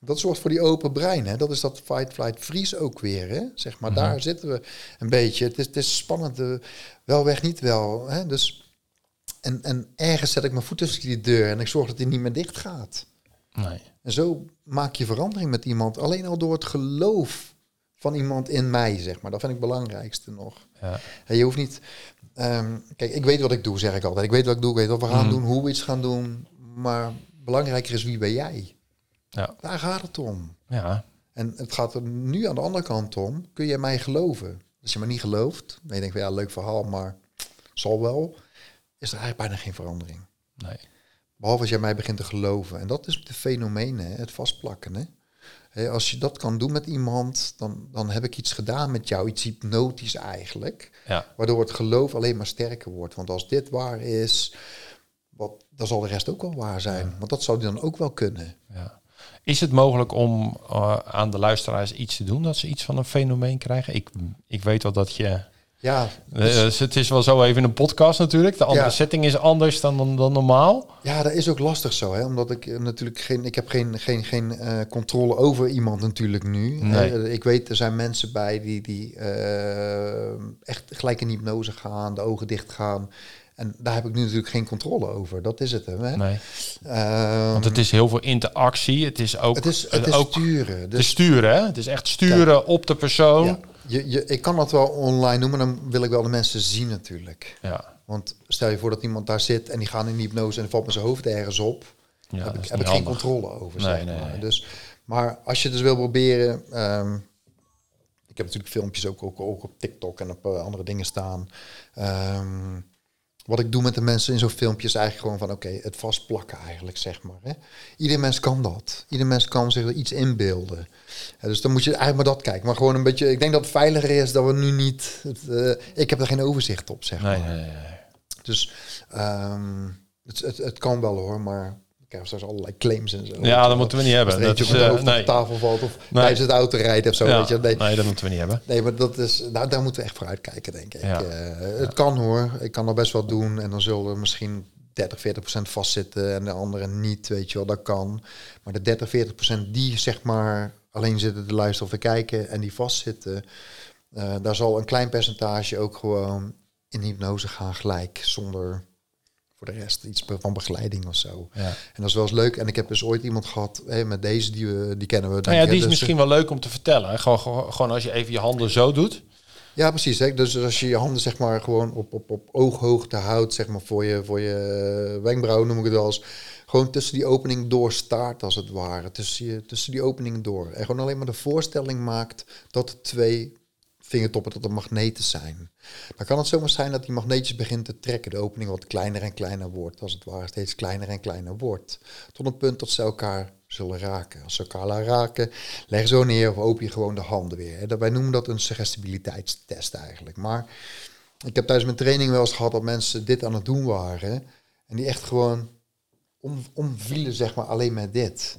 Dat zorgt voor die open brein. Hè? Dat is dat fight, flight, freeze ook weer. Hè? Zeg maar, Mhm. daar zitten we een beetje. Het is, het is spannend. eh, wel weg, niet wel. Hè? Dus, en, en ergens zet ik mijn voet tussen die deur en ik zorg dat die niet meer dicht gaat. Nee. En zo maak je verandering met iemand. Alleen al door het geloof van iemand in mij, zeg maar. Dat vind ik het belangrijkste nog. Ja. En je hoeft niet... ehm, kijk, ik weet wat ik doe, zeg ik altijd. Ik weet wat ik doe, ik weet wat we gaan Mhm. doen, hoe we iets gaan doen. Maar belangrijker is wie ben jij? Ja. Daar gaat het om. Ja. En het gaat er nu aan de andere kant om. Kun je mij geloven? Als je me niet gelooft, dan je denkt van ja, leuk verhaal, maar zal wel. Is er eigenlijk bijna geen verandering. Nee. Behalve als jij mij begint te geloven. En dat is de fenomeen, hè? het vastplakken. Hè? Als je dat kan doen met iemand, dan, dan heb ik iets gedaan met jou. Iets hypnotisch eigenlijk. Ja. Waardoor het geloof alleen maar sterker wordt. Want als dit waar is, wat, dan zal de rest ook wel waar zijn. Want dat zou die dan ook wel kunnen. Ja. Is het mogelijk om eh, aan de luisteraars iets te doen dat ze iets van een fenomeen krijgen? Ik, ik weet wel dat je. Ja, Eh, dus het is wel zo even een podcast natuurlijk. De andere Ja. setting is anders dan, dan, dan normaal. Ja, dat is ook lastig zo, hè? omdat ik eh, natuurlijk geen, ik heb geen, geen, geen eh, controle over iemand natuurlijk nu. Nee. Ik weet, er zijn mensen bij die, die echt gelijk in hypnose gaan, de ogen dicht gaan. En daar heb ik nu natuurlijk geen controle over. Dat is het, hè? Nee. Ehm, Want het is heel veel interactie. Het is ook, het is, het is ook sturen. te Dus sturen. Hè? Het is echt sturen op de persoon. ja, je, je, ik kan dat wel online noemen, dan wil ik wel de mensen zien natuurlijk. Ja. Want stel je voor dat iemand daar zit en die gaan in hypnose en valt met zijn hoofd ergens op. Ja, heb ik, heb ik geen controle over. Nee, zeg maar. nee. Dus, maar als je dus wil proberen. ehm, ik heb natuurlijk filmpjes ook, ook, ook op TikTok en op eh, andere dingen staan. Ehm, wat ik doe met de mensen in zo'n filmpje is eigenlijk gewoon van oké, het vastplakken eigenlijk, zeg maar. Hè. Ieder mens kan dat. Ieder mens kan zich er iets inbeelden. Ja, dus dan moet je eigenlijk maar dat kijken. Maar gewoon een beetje, ik denk dat het veiliger is dat we nu niet. Het, eh, ik heb er geen overzicht op, zeg Nee, maar. nee, nee. Dus ehm, het, het, het kan wel hoor, maar ik krijg straks allerlei claims en zo. Ja, dat moeten we niet hebben. Als Dat is, op de eh, op nee. tafel valt of tijdens het auto rijden of zo. Ja, Weet je. Nee, nee, dat moeten we niet hebben. nee, maar dat is, nou, daar moeten we echt voor uitkijken, denk ik. Ja. Eh, het kan hoor, ik kan er best wel doen en dan zullen er misschien 30, 40 procent vastzitten en de anderen niet, weet je wel, dat kan. Maar de 30, 40 procent die zeg maar alleen zitten te luisteren of te kijken en die vastzitten, eh, daar zal een klein percentage ook gewoon in hypnose gaan gelijk, zonder voor de rest iets van begeleiding of zo. Ja. En dat is wel eens leuk. En ik heb dus ooit iemand gehad, hè, met deze, die, we, die kennen we. Nou denk ja, die is Dus, misschien wel leuk om te vertellen. hè. Gewoon, gewoon, gewoon als je even je handen zo doet. Ja, precies. Hè? Dus als je je handen zeg maar gewoon op, op, op ooghoogte houdt, zeg maar voor je, voor je eh, wenkbrauw noem ik het eens. Gewoon tussen die opening door staart als het ware. Tussen, je, tussen die opening door. En gewoon alleen maar de voorstelling maakt dat twee vingertoppen tot de magneten zijn. Dan kan het zomaar zijn dat die magneetjes begint te trekken. De opening wat kleiner en kleiner wordt. Als het ware steeds kleiner en kleiner wordt. Tot een punt dat ze elkaar zullen raken. Als ze elkaar raken, leg zo neer of open je gewoon de handen weer. Dat- Wij noemen dat een suggestibiliteitstest eigenlijk. Maar ik heb tijdens mijn training wel eens gehad dat mensen dit aan het doen waren. En die echt gewoon om, omvielen, zeg maar, alleen met dit.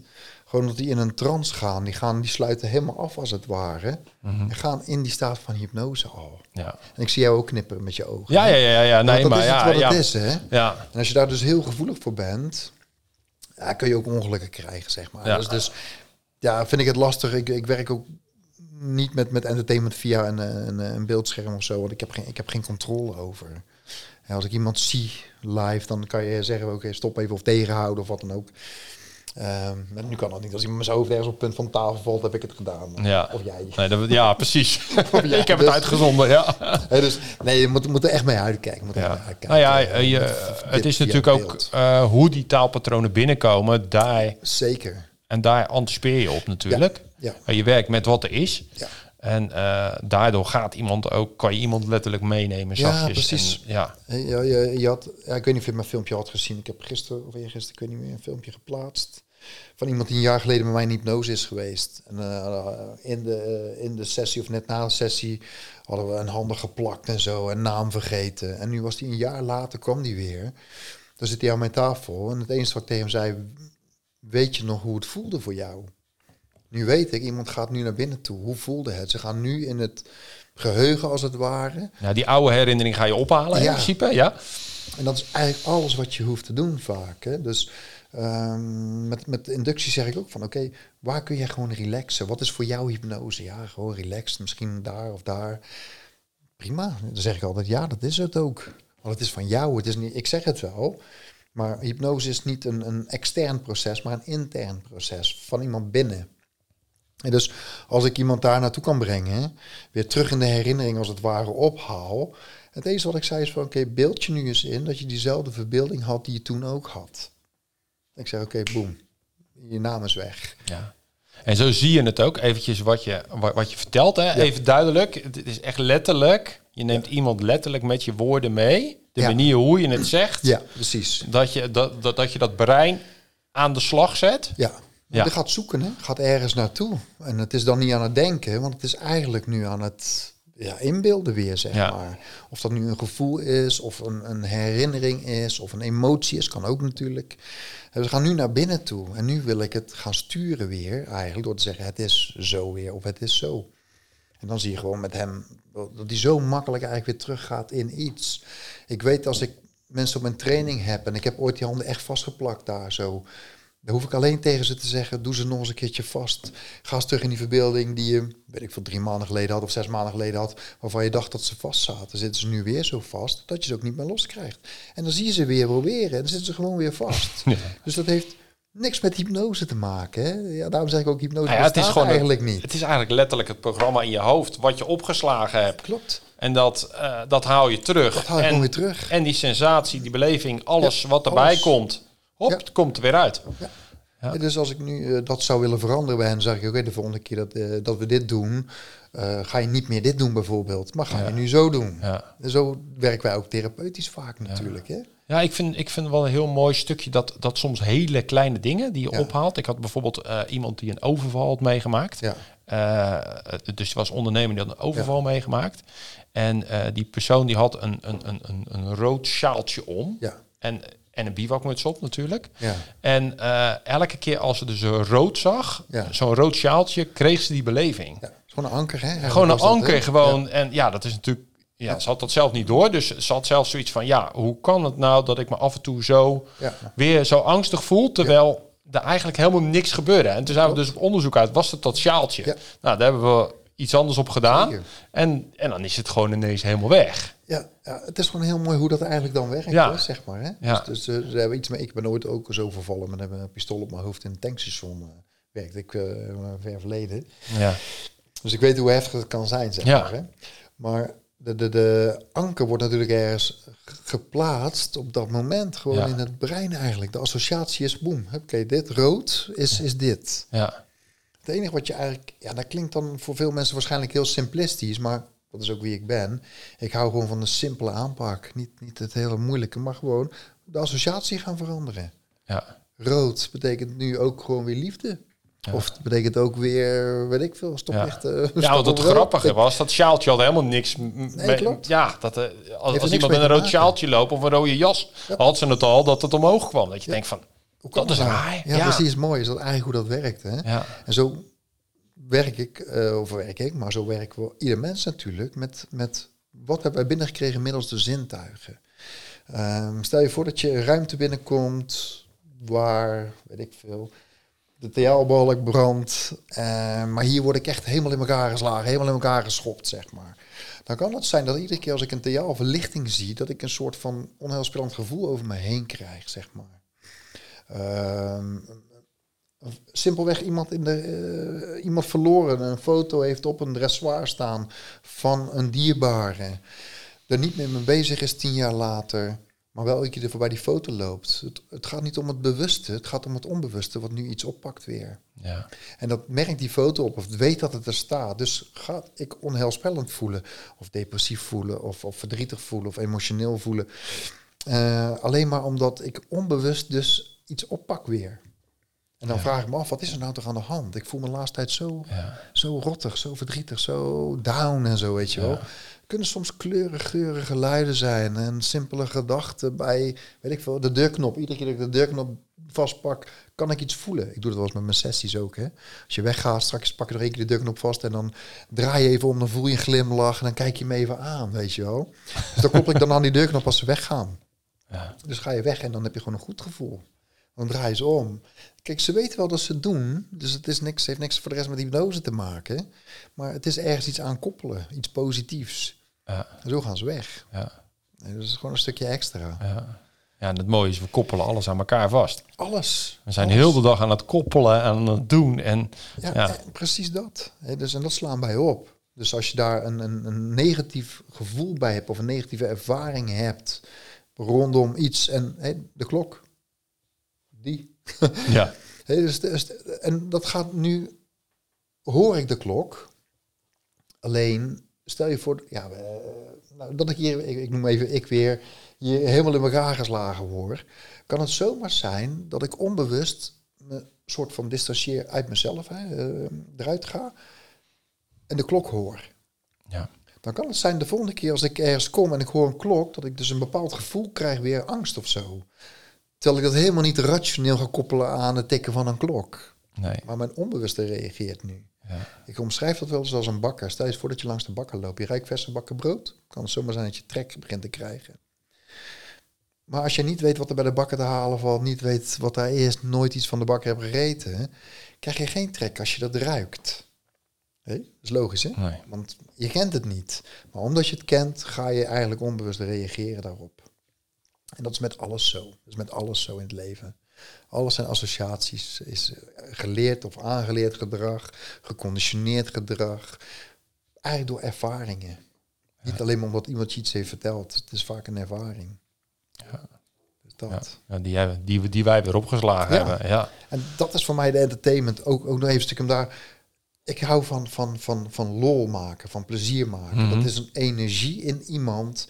Gewoon dat die in een trance gaan. Die, gaan, die sluiten helemaal af als het ware. En gaan in die staat van hypnose al. Ja, En ik zie jou ook knipperen met je ogen. ja, ja, ja. ja. Nee, dat maar is ja, wat ja. het is, hè? Ja, En als je daar dus heel gevoelig voor bent, ja, kun je ook ongelukken krijgen, zeg maar. Ja. Dus, dus ja, vind ik het lastig. Ik, ik werk ook niet met, met entertainment via een, een, een beeldscherm of zo, want ik heb geen, ik heb geen controle over. En als ik iemand zie live, dan kan je zeggen, oké, stop even of tegenhouden of wat dan ook. Maar nu kan dat niet. Als iemand zijn hoofd ergens op het punt van de tafel valt, heb ik het gedaan. ja. Of jij. Nee, dat, ja, precies. jij. ik heb Dus- het uitgezonden, ja. Dus nee, je moet, moet er echt mee uitkijken. Moet ja. mee uitkijken. Nou ja, eh, je, het is natuurlijk ook eh, hoe die taalpatronen binnenkomen. Daar, Zeker. en daar anticipeer je op natuurlijk. Ja. Eh, Je werkt met wat er is. Ja. En eh, daardoor gaat iemand ook, kan je iemand letterlijk meenemen. Ja, zachtjes. precies. En, ja, Ja, je had, ja, ik weet niet of je mijn filmpje had gezien. Ik heb gisteren of eergisteren, ik weet niet meer, een filmpje geplaatst. Van iemand die een jaar geleden bij mij in hypnose is geweest. En eh, in, de, in de sessie of net na de sessie hadden we een handen geplakt en zo. En naam vergeten. En nu was hij een jaar later, kwam die weer. Dan zit hij aan mijn tafel. En het enige wat ik tegen hem zei, weet je nog hoe het voelde voor jou? Nu weet ik, iemand gaat nu naar binnen toe. Hoe voelde het? Ze gaan nu in het geheugen als het ware. ja, die oude herinnering ga je ophalen in principe. Ja. En dat is eigenlijk alles wat je hoeft te doen vaak. Hè? Dus Ehm, met, met inductie zeg ik ook van, oké, waar kun je gewoon relaxen? Wat is voor jou hypnose? Ja, gewoon relaxed, misschien daar of daar. Prima, dan zeg ik altijd, ja, dat is het ook. Want het is van jou, het is niet, ik zeg het wel, maar hypnose is niet een, een extern proces, maar een intern proces van iemand binnen. En dus als ik iemand daar naartoe kan brengen, weer terug in de herinnering als het ware ophaal. Het enige wat ik zei is van oké, beeld je nu eens in dat je diezelfde verbeelding had die je toen ook had. Ik zeg oké, boem, je naam is weg. Ja. En zo zie je het ook, eventjes wat je, wat, wat je vertelt. Hè? Even duidelijk, het is echt letterlijk. Je neemt iemand letterlijk met je woorden mee. De Ja. manier hoe je het zegt. Ja, precies. Dat, je, dat, dat, dat je dat brein aan de slag zet. Ja. Ja. Je gaat zoeken, hè? gaat ergens naartoe. En het is dan niet aan het denken, want het is eigenlijk nu aan het ja, inbeelden weer, zeg Ja. maar. Of dat nu een gevoel is, of een, een herinnering is, of een emotie is, kan ook natuurlijk. En we gaan nu naar binnen toe. En nu wil ik het gaan sturen weer, eigenlijk, door te zeggen, het is zo weer, of het is zo. En dan zie je gewoon met hem dat hij zo makkelijk eigenlijk weer teruggaat in iets. Ik weet als ik mensen op mijn training heb en ik heb ooit die handen echt vastgeplakt daar zo. Dan hoef ik alleen tegen ze te zeggen, doe ze nog eens een keertje vast. Ga eens terug in die verbeelding die je, weet ik veel, drie maanden geleden had of zes maanden geleden had, waarvan je dacht dat ze vast zaten. Zitten ze nu weer zo vast dat je ze ook niet meer loskrijgt. En dan zie je ze weer proberen en dan zitten ze gewoon weer vast. Dus dat heeft niks met hypnose te maken. Hè? Ja, daarom zeg ik ook hypnose Nou ja, het is gewoon eigenlijk een- niet. Het is eigenlijk letterlijk het programma in je hoofd wat je opgeslagen hebt. Klopt. En dat, eh, dat haal je terug. Dat haal je en, weer terug. En die sensatie, die beleving, alles Ja, wat erbij alles. komt, hop, het komt er weer uit. Ja. Dus als ik nu eh, dat zou willen veranderen bij hen, zeg ik, oké, de volgende keer dat, eh, dat we dit doen, eh, ga je niet meer dit doen bijvoorbeeld, maar ga je nu zo doen. Ja. En zo werken wij ook therapeutisch vaak natuurlijk. Hè? Ja, ik vind, ik vind wel een heel mooi stukje dat, dat soms hele kleine dingen die je ophaalt. Ik had bijvoorbeeld iemand die een overval had meegemaakt. Ja. Dus die was ondernemer, die had een overval meegemaakt. En die persoon die had een, een, een, een, een rood sjaaltje om. Ja. En, en een bivakmuts op natuurlijk. Ja. En eh, elke keer als ze dus een rood zag, Ja. zo'n rood sjaaltje, kreeg ze die beleving. Ja, gewoon een anker, hè? Gewoon een anker, gewoon. En ja, dat is natuurlijk. Ja, ze had dat zelf niet door. Dus ze had zelf zoiets van: ja, hoe kan het nou dat ik me af en toe zo weer zo angstig voel, terwijl er eigenlijk helemaal niks gebeurde. En toen zijn we dus op onderzoek uit: was het dat sjaaltje? Ja. Nou, daar hebben we iets anders op gedaan. En, en dan is het gewoon ineens helemaal weg. Ja, ja, het is gewoon heel mooi hoe dat eigenlijk dan werkt, Ja. zeg maar. Hè? Ja. Dus, dus eh, ze hebben iets mee. Ik ben ooit ook zo vervallen met een pistool op mijn hoofd in een tankstation. eh werkte ik eh, ver verleden. Ja. Dus ik weet hoe heftig het kan zijn, zeg Ja. maar. Hè? Maar de, de, de anker wordt natuurlijk ergens geplaatst op dat moment. Gewoon Ja. in het brein eigenlijk. De associatie is boem. Oké, dit rood is, is dit. Ja. Het enige wat je eigenlijk... Ja, dat klinkt dan voor veel mensen waarschijnlijk heel simplistisch. Maar dat is ook wie ik ben. Ik hou gewoon van een simpele aanpak. Niet, niet het hele moeilijke, maar gewoon de associatie gaan veranderen. Ja. Rood betekent nu ook gewoon weer liefde. Of het betekent ook weer, weet ik veel, stoplicht. Ja, stop want het rood. grappige was, dat sjaaltje had helemaal niks Nee, mee- klopt. Ja, dat, eh, als, als iemand met een rood sjaaltje loopt of een rode jas, had ze het al dat het omhoog kwam. Dat je denkt van, Hoe kan dat is nou? raar. Ja, precies, mooi is dat eigenlijk hoe dat werkt. Hè? Ja. En zo werk ik, eh, of werk ik, maar zo werken we ieder mens natuurlijk met, met wat hebben wij binnengekregen middels de zintuigen. Ehm, stel je voor dat je ruimte binnenkomt waar, weet ik veel, de TL-balk brandt, eh, maar hier word ik echt helemaal in elkaar geslagen, helemaal in elkaar geschopt, zeg maar. Dan kan het zijn dat iedere keer als ik een TL-verlichting zie, dat ik een soort van onheilspellend gevoel over me heen krijg, zeg maar. Ehm, simpelweg iemand, in de, eh, iemand verloren een foto heeft op een dressoir staan van een dierbare. Er niet meer mee bezig is tien jaar later, maar wel een keer er voorbij die foto loopt. Het, het gaat niet om het bewuste, het gaat om het onbewuste wat nu iets oppakt weer. Ja. En dat merkt die foto op of weet dat het er staat. Dus ga ik onheilspellend voelen of depressief voelen of, of verdrietig voelen of emotioneel voelen. Eh, alleen maar omdat ik onbewust dus iets oppak weer. En dan vraag ik me af, wat is er nou toch aan de hand? Ik voel me de laatste tijd zo, zo rottig, zo verdrietig, zo down en zo, weet je wel. kunnen soms kleurig, geurige geluiden zijn en simpele gedachten bij, weet ik veel, de deurknop. Iedere keer dat ik de deurknop vastpak, kan ik iets voelen. Ik doe dat wel eens met mijn sessies ook. Hè. Als je weggaat, straks pak je er één keer de deurknop vast en dan draai je even om, dan voel je een glimlach en dan kijk je me even aan, weet je wel. Dus dan koppel ik dan aan die deurknop als ze weggaan. Ja. Dus ga je weg en dan heb je gewoon een goed gevoel. Dan draaien ze om. Kijk, ze weten wel dat ze het doen. Dus het is niks, heeft niks voor de rest met hypnose te maken. Maar het is ergens iets aan koppelen. Iets positiefs. Ja, En zo gaan ze weg. ja, En dat is gewoon een stukje extra. ja. Ja, en het mooie is, we koppelen alles aan elkaar vast. Alles. We zijn Alles. heel de dag aan het koppelen, aan het doen. En Ja, Ja. precies dat. Hè, dus, en dat slaan wij op. Dus als je daar een, een, een negatief gevoel bij hebt of een negatieve ervaring hebt rondom iets en de klok, die. ja, dus, dus- en dat gaat nu, hoor ik de klok, alleen stel je voor, ja, nou, dat ik hier, ik, ik noem even ik weer, hier helemaal in elkaar geslagen word, kan het zomaar zijn dat ik onbewust me soort van distancieer uit mezelf, hè, eh, eruit ga en de klok hoor. ja, Dan kan het zijn de volgende keer als ik ergens kom en ik hoor een klok, dat ik dus een bepaald gevoel krijg, weer angst of zo. Terwijl ik dat helemaal niet rationeel ga koppelen aan het tikken van een klok. nee. Maar mijn onbewuste reageert nu. Ja. Ik omschrijf dat wel eens als een bakker. Stel je eens voor dat je langs de bakker loopt. Je rijdt verse bakken brood. Kan het zomaar zijn dat je trek begint te krijgen. Maar als je niet weet wat er bij de bakker te halen valt, niet weet wat daar is, nooit iets van de bakker hebt gegeten, krijg je geen trek als je dat ruikt. Dat is logisch, hè? Nee. Want je kent het niet. Maar omdat je het kent, ga je eigenlijk onbewust reageren daarop. En dat is met alles zo. Dat is met alles zo in het leven. Alles zijn associaties. Is geleerd of aangeleerd gedrag, geconditioneerd gedrag. Eigenlijk door ervaringen. Niet alleen maar omdat iemand iets heeft verteld. Het is vaak een ervaring. Ja. Dus dat. Ja, die, hebben, die, die wij weer opgeslagen Ja. hebben. Ja, En dat is voor mij de entertainment. Ook, ook nog even stuk daar. Ik hou van, van, van, van lol maken, van plezier maken. Mhm. Dat is een energie in iemand.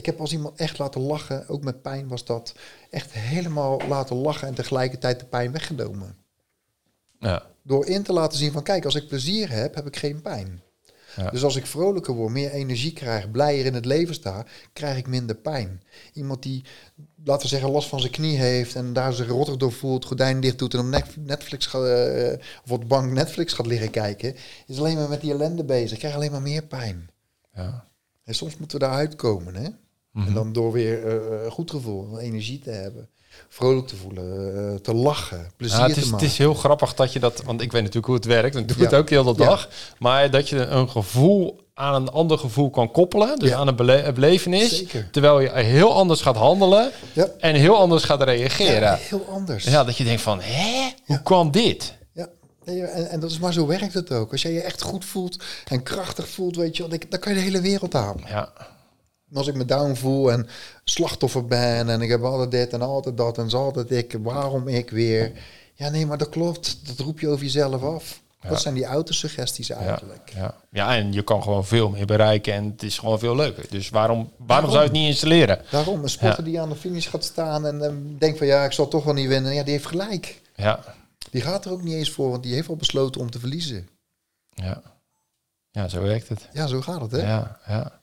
Ik heb als iemand echt laten lachen, ook met pijn was dat, echt helemaal laten lachen en tegelijkertijd de pijn weggenomen. ja, Door in te laten zien van kijk, als ik plezier heb, heb ik geen pijn. Ja. Dus als ik vrolijker word, meer energie krijg, blijer in het leven sta, krijg ik minder pijn. Iemand die, laten we zeggen, last van zijn knie heeft en daar zich rottig door voelt, gordijn dicht doet en op Netflix gaat, eh, of op de bank Netflix gaat liggen kijken, is alleen maar met die ellende bezig. Krijgt alleen maar meer pijn. ja. En soms moeten we daaruit komen, hè? Mhm. En dan door weer eh, een goed gevoel, energie te hebben, vrolijk te voelen, eh, te lachen, plezier Ja, het, te is, het maken. is heel grappig dat je dat, want ik weet natuurlijk hoe het werkt, want ik doe Ja. het ook heel de Ja. dag. Maar dat je een gevoel aan een ander gevoel kan koppelen, dus Ja. aan een bele- belevenis, Zeker. terwijl je heel anders gaat handelen Ja. en heel anders gaat reageren. Ja, Ja, heel anders. dat je denkt van, hè, hoe kan dit? Ja, en, en dat is maar zo werkt het ook. Als jij je echt goed voelt en krachtig voelt, weet je, dan, kan je de hele wereld aan. Ja, En als ik me down voel en slachtoffer ben en ik heb altijd dit en altijd dat en is altijd ik, waarom ik weer? Ja, nee, maar dat klopt. Dat roep je over jezelf af. Ja. Dat zijn die autosuggesties ja, eigenlijk. ja. ja, en je kan gewoon veel meer bereiken en het is gewoon veel leuker. Dus waarom, waarom Waarom? zou je het niet installeren? Daarom, een sporter die aan de finish gaat staan en ehm, denkt van ja, ik zal toch wel niet winnen. Ja, die heeft gelijk. Ja, Die gaat er ook niet eens voor, want die heeft al besloten om te verliezen. ja. Ja, zo werkt het. Ja, zo gaat het, hè? Ja, ja.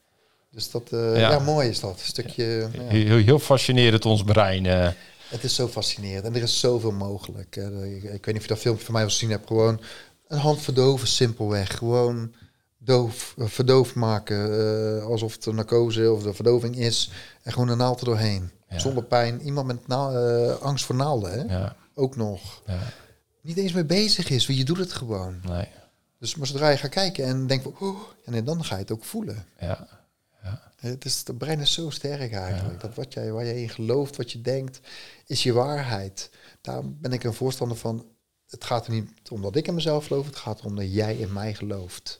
Dus dat, eh, ja. Ja. mooi is dat. Een stukje, ja. Heel, heel fascinerend ons brein. eh. Het is zo fascinerend en er is zoveel mogelijk. Ik, ik weet niet of je dat filmpje van mij wel gezien hebt. Gewoon een hand verdoven, simpelweg. Gewoon doof, eh, verdoofd maken. alsof het een narcose of de verdoving is. En gewoon een naald er doorheen. Zonder pijn. Iemand met angst voor naalden, hè? Ja, ook nog. ja, Niet eens mee bezig is, want je doet het gewoon. nee, Dus maar zodra je gaat kijken en denkt van... Oh, en dan ga je het ook voelen. ja, Het is, de brein is zo sterk eigenlijk. Dat wat jij, waar je in gelooft, wat je denkt, is je waarheid. Daar ben ik een voorstander van. Het gaat er niet om dat ik in mezelf geloof. Het gaat erom dat jij in mij gelooft.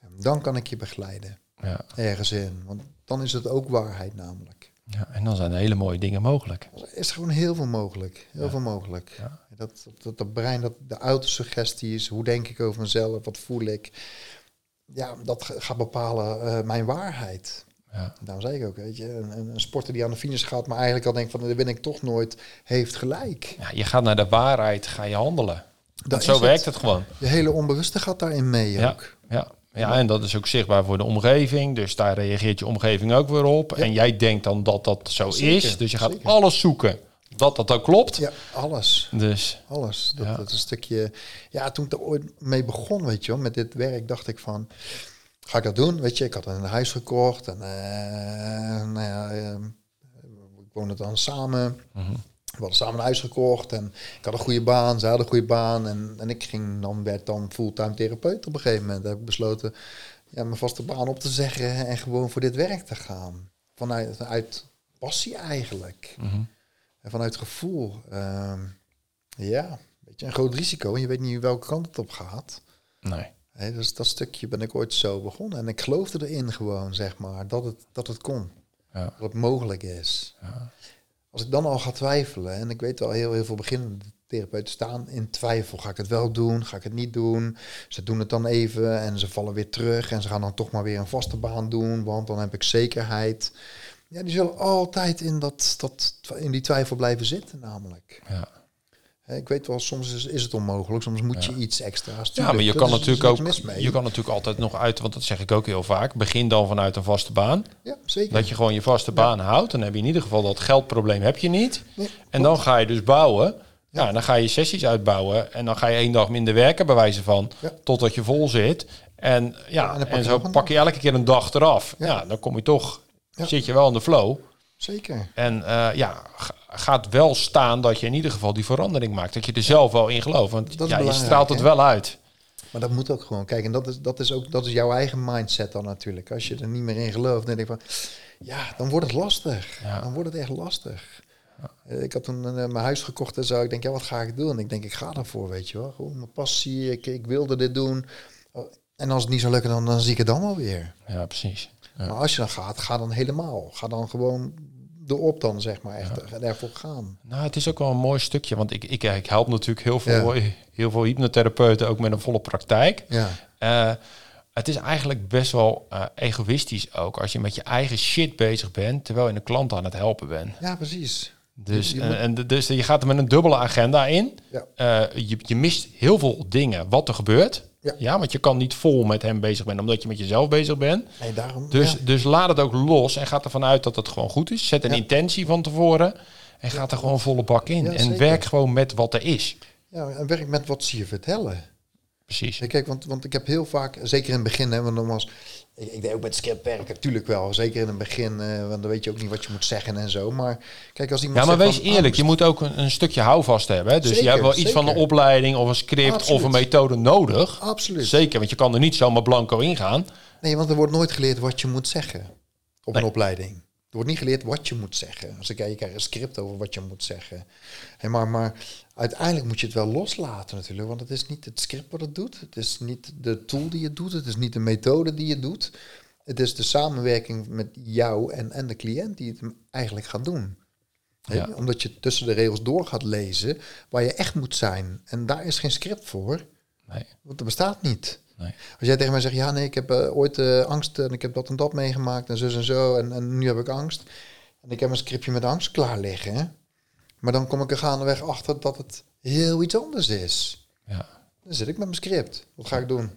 En dan kan ik je begeleiden. ja, Ergens in. Want dan is het ook waarheid namelijk. ja. En dan zijn er hele mooie dingen mogelijk. Er is gewoon heel veel mogelijk. Heel Ja. veel mogelijk. Ja. Dat, dat, dat, brein, dat de autosuggestie is. Hoe denk ik over mezelf? Wat voel ik? Ja, dat ga- gaat bepalen eh, mijn waarheid. Ja, Daarom zei ik ook, weet je, een, een- sporter die aan de finish gaat, maar eigenlijk al denkt van, dat win ik toch nooit, heeft gelijk. ja, je gaat naar de waarheid, ga je handelen. Dat zo werkt het gewoon. Je hele onbewuste gaat daarin mee Ja. ook. Ja. ja, en dat is ook zichtbaar voor de omgeving. Dus daar reageert je omgeving ook weer op. Ja. En jij denkt dan dat dat zo Zeker, is. Dus je gaat zeker. alles zoeken dat dat ook klopt. Ja, alles. Dus Alles. Dat, Ja. dat is een stukje... Ja, toen ik er ooit mee begon, weet je wel, met dit werk, dacht ik van... Ga ik dat doen? Weet je, ik had een huis gekocht en... eh, nou ja, eh, we woonden dan samen. Mhm. We hadden samen een huis gekocht en ik had een goede baan, zij had een goede baan. En, en ik ging dan, werd dan fulltime therapeut op een gegeven moment. heb ik besloten ja, mijn vaste baan op te zeggen en gewoon voor dit werk te gaan. Vanuit uit passie eigenlijk. Mhm. En vanuit gevoel. Ehm, ja, een beetje een groot risico. En je weet niet welke kant het op gaat. Nee. Dus dat stukje ben ik ooit zo begonnen. En ik geloofde erin gewoon, zeg maar, dat het, dat het kon. Ja. Dat het mogelijk is. Als ik dan al ga twijfelen, en ik weet wel heel, heel veel beginnende therapeuten staan in twijfel. Ga ik het wel doen? Ga ik het niet doen? Ze doen het dan even en ze vallen weer terug. En ze gaan dan toch maar weer een vaste baan doen, want dan heb ik zekerheid. Ja, die zullen altijd in, dat, dat, in die twijfel blijven zitten, namelijk. Ja. Ik weet wel, soms is, is het onmogelijk, soms moet je iets extra's. Ja, maar je kan is natuurlijk ook, je kan natuurlijk altijd nog uit, want dat zeg ik ook heel vaak. Begin dan vanuit een vaste baan. Ja, zeker. Dat je gewoon je vaste baan houdt. Dan heb je in ieder geval dat geldprobleem heb je niet. Nee, en dan ga je dus bouwen. Ja, en dan ga je sessies uitbouwen. En dan ga je één dag minder werken, bij wijze van. Totdat je vol zit. En ja, en zo pak je elke keer een dag eraf. Ja, dan kom je toch, zit je wel in de flow. Zeker. En eh, ja, gaat wel staan dat je in ieder geval die verandering maakt. Dat je er zelf wel in gelooft. Want ja, je straalt het hè? wel uit. Maar dat moet ook gewoon. Kijk, en dat is, dat is ook dat is jouw eigen mindset dan natuurlijk. Als je er niet meer in gelooft, dan denk ik van, ja, dan wordt het lastig. Ja. Dan wordt het echt lastig. Ik had toen eh, mijn huis gekocht en zo. Ik denk, ja, wat ga ik doen? Ik denk, ik ga ervoor, weet je wel. Gewoon mijn passie, ik, ik wilde dit doen. En als het niet zou lukken, dan, dan zie ik het dan wel weer. Ja, precies. Ja. Maar als je dan gaat, ga dan helemaal. Ga dan gewoon erop dan, zeg maar, echt ja. ervoor gaan. Nou, het is ook wel een mooi stukje, want ik, ik, ik help natuurlijk heel veel, heel veel hypnotherapeuten ook met een volle praktijk. Ja, Eh, het is eigenlijk best wel eh, egoïstisch ook als je met je eigen shit bezig bent, terwijl je een klant aan het helpen bent. ja precies. Dus, Je eh, en, dus je gaat er met een dubbele agenda in. Ja. Je, je mist heel veel dingen wat er gebeurt. Ja. Ja. want je kan niet vol met hem bezig zijn, omdat je met jezelf bezig bent. Nee, daarom. Dus, ja. dus laat het ook los en ga ervan uit dat het gewoon goed is. Zet een Ja. intentie van tevoren en ga er gewoon volle bak in. En werk gewoon met wat er is. ja, en werk met wat ze je vertellen. Precies. Kijk, want, want ik heb heel vaak, zeker in het begin, hè, want nogmaals, ik, ik deed ook met script werken, natuurlijk wel. Zeker in het begin, eh, want dan weet je ook niet wat je moet zeggen en zo. Maar kijk, als iemand Ja, maar wees van, eerlijk, angst- je moet ook een, een stukje houvast hebben. Hè? Dus Zeker, je hebt wel iets van een opleiding of een script Absoluut. of een methode nodig. Absoluut. Zeker, want je kan er niet zomaar blanco ingaan. Nee, want er wordt nooit geleerd wat je moet zeggen op Nee. een opleiding. Er wordt niet geleerd wat je moet zeggen. Als ik kijk, je krijgt een script over wat je moet zeggen. Hey, maar, maar uiteindelijk moet je het wel loslaten natuurlijk. Want het is niet het script wat het doet. Het is niet de tool die het doet. Het is niet de methode die het doet. Het is de samenwerking met jou en, en de cliënt die het eigenlijk gaat doen. Ja. Omdat je tussen de regels door gaat lezen waar je echt moet zijn. En daar is geen script voor. Nee, Want dat bestaat niet. nee. Als jij tegen mij zegt, ja nee, ik heb eh, ooit eh, angst en ik heb dat en dat meegemaakt en zus en zo en, en nu heb ik angst. En ik heb een scriptje met angst klaar liggen. Maar dan kom ik er gaandeweg achter dat het heel iets anders is. Ja, Dan zit ik met mijn script. Wat ga ik doen?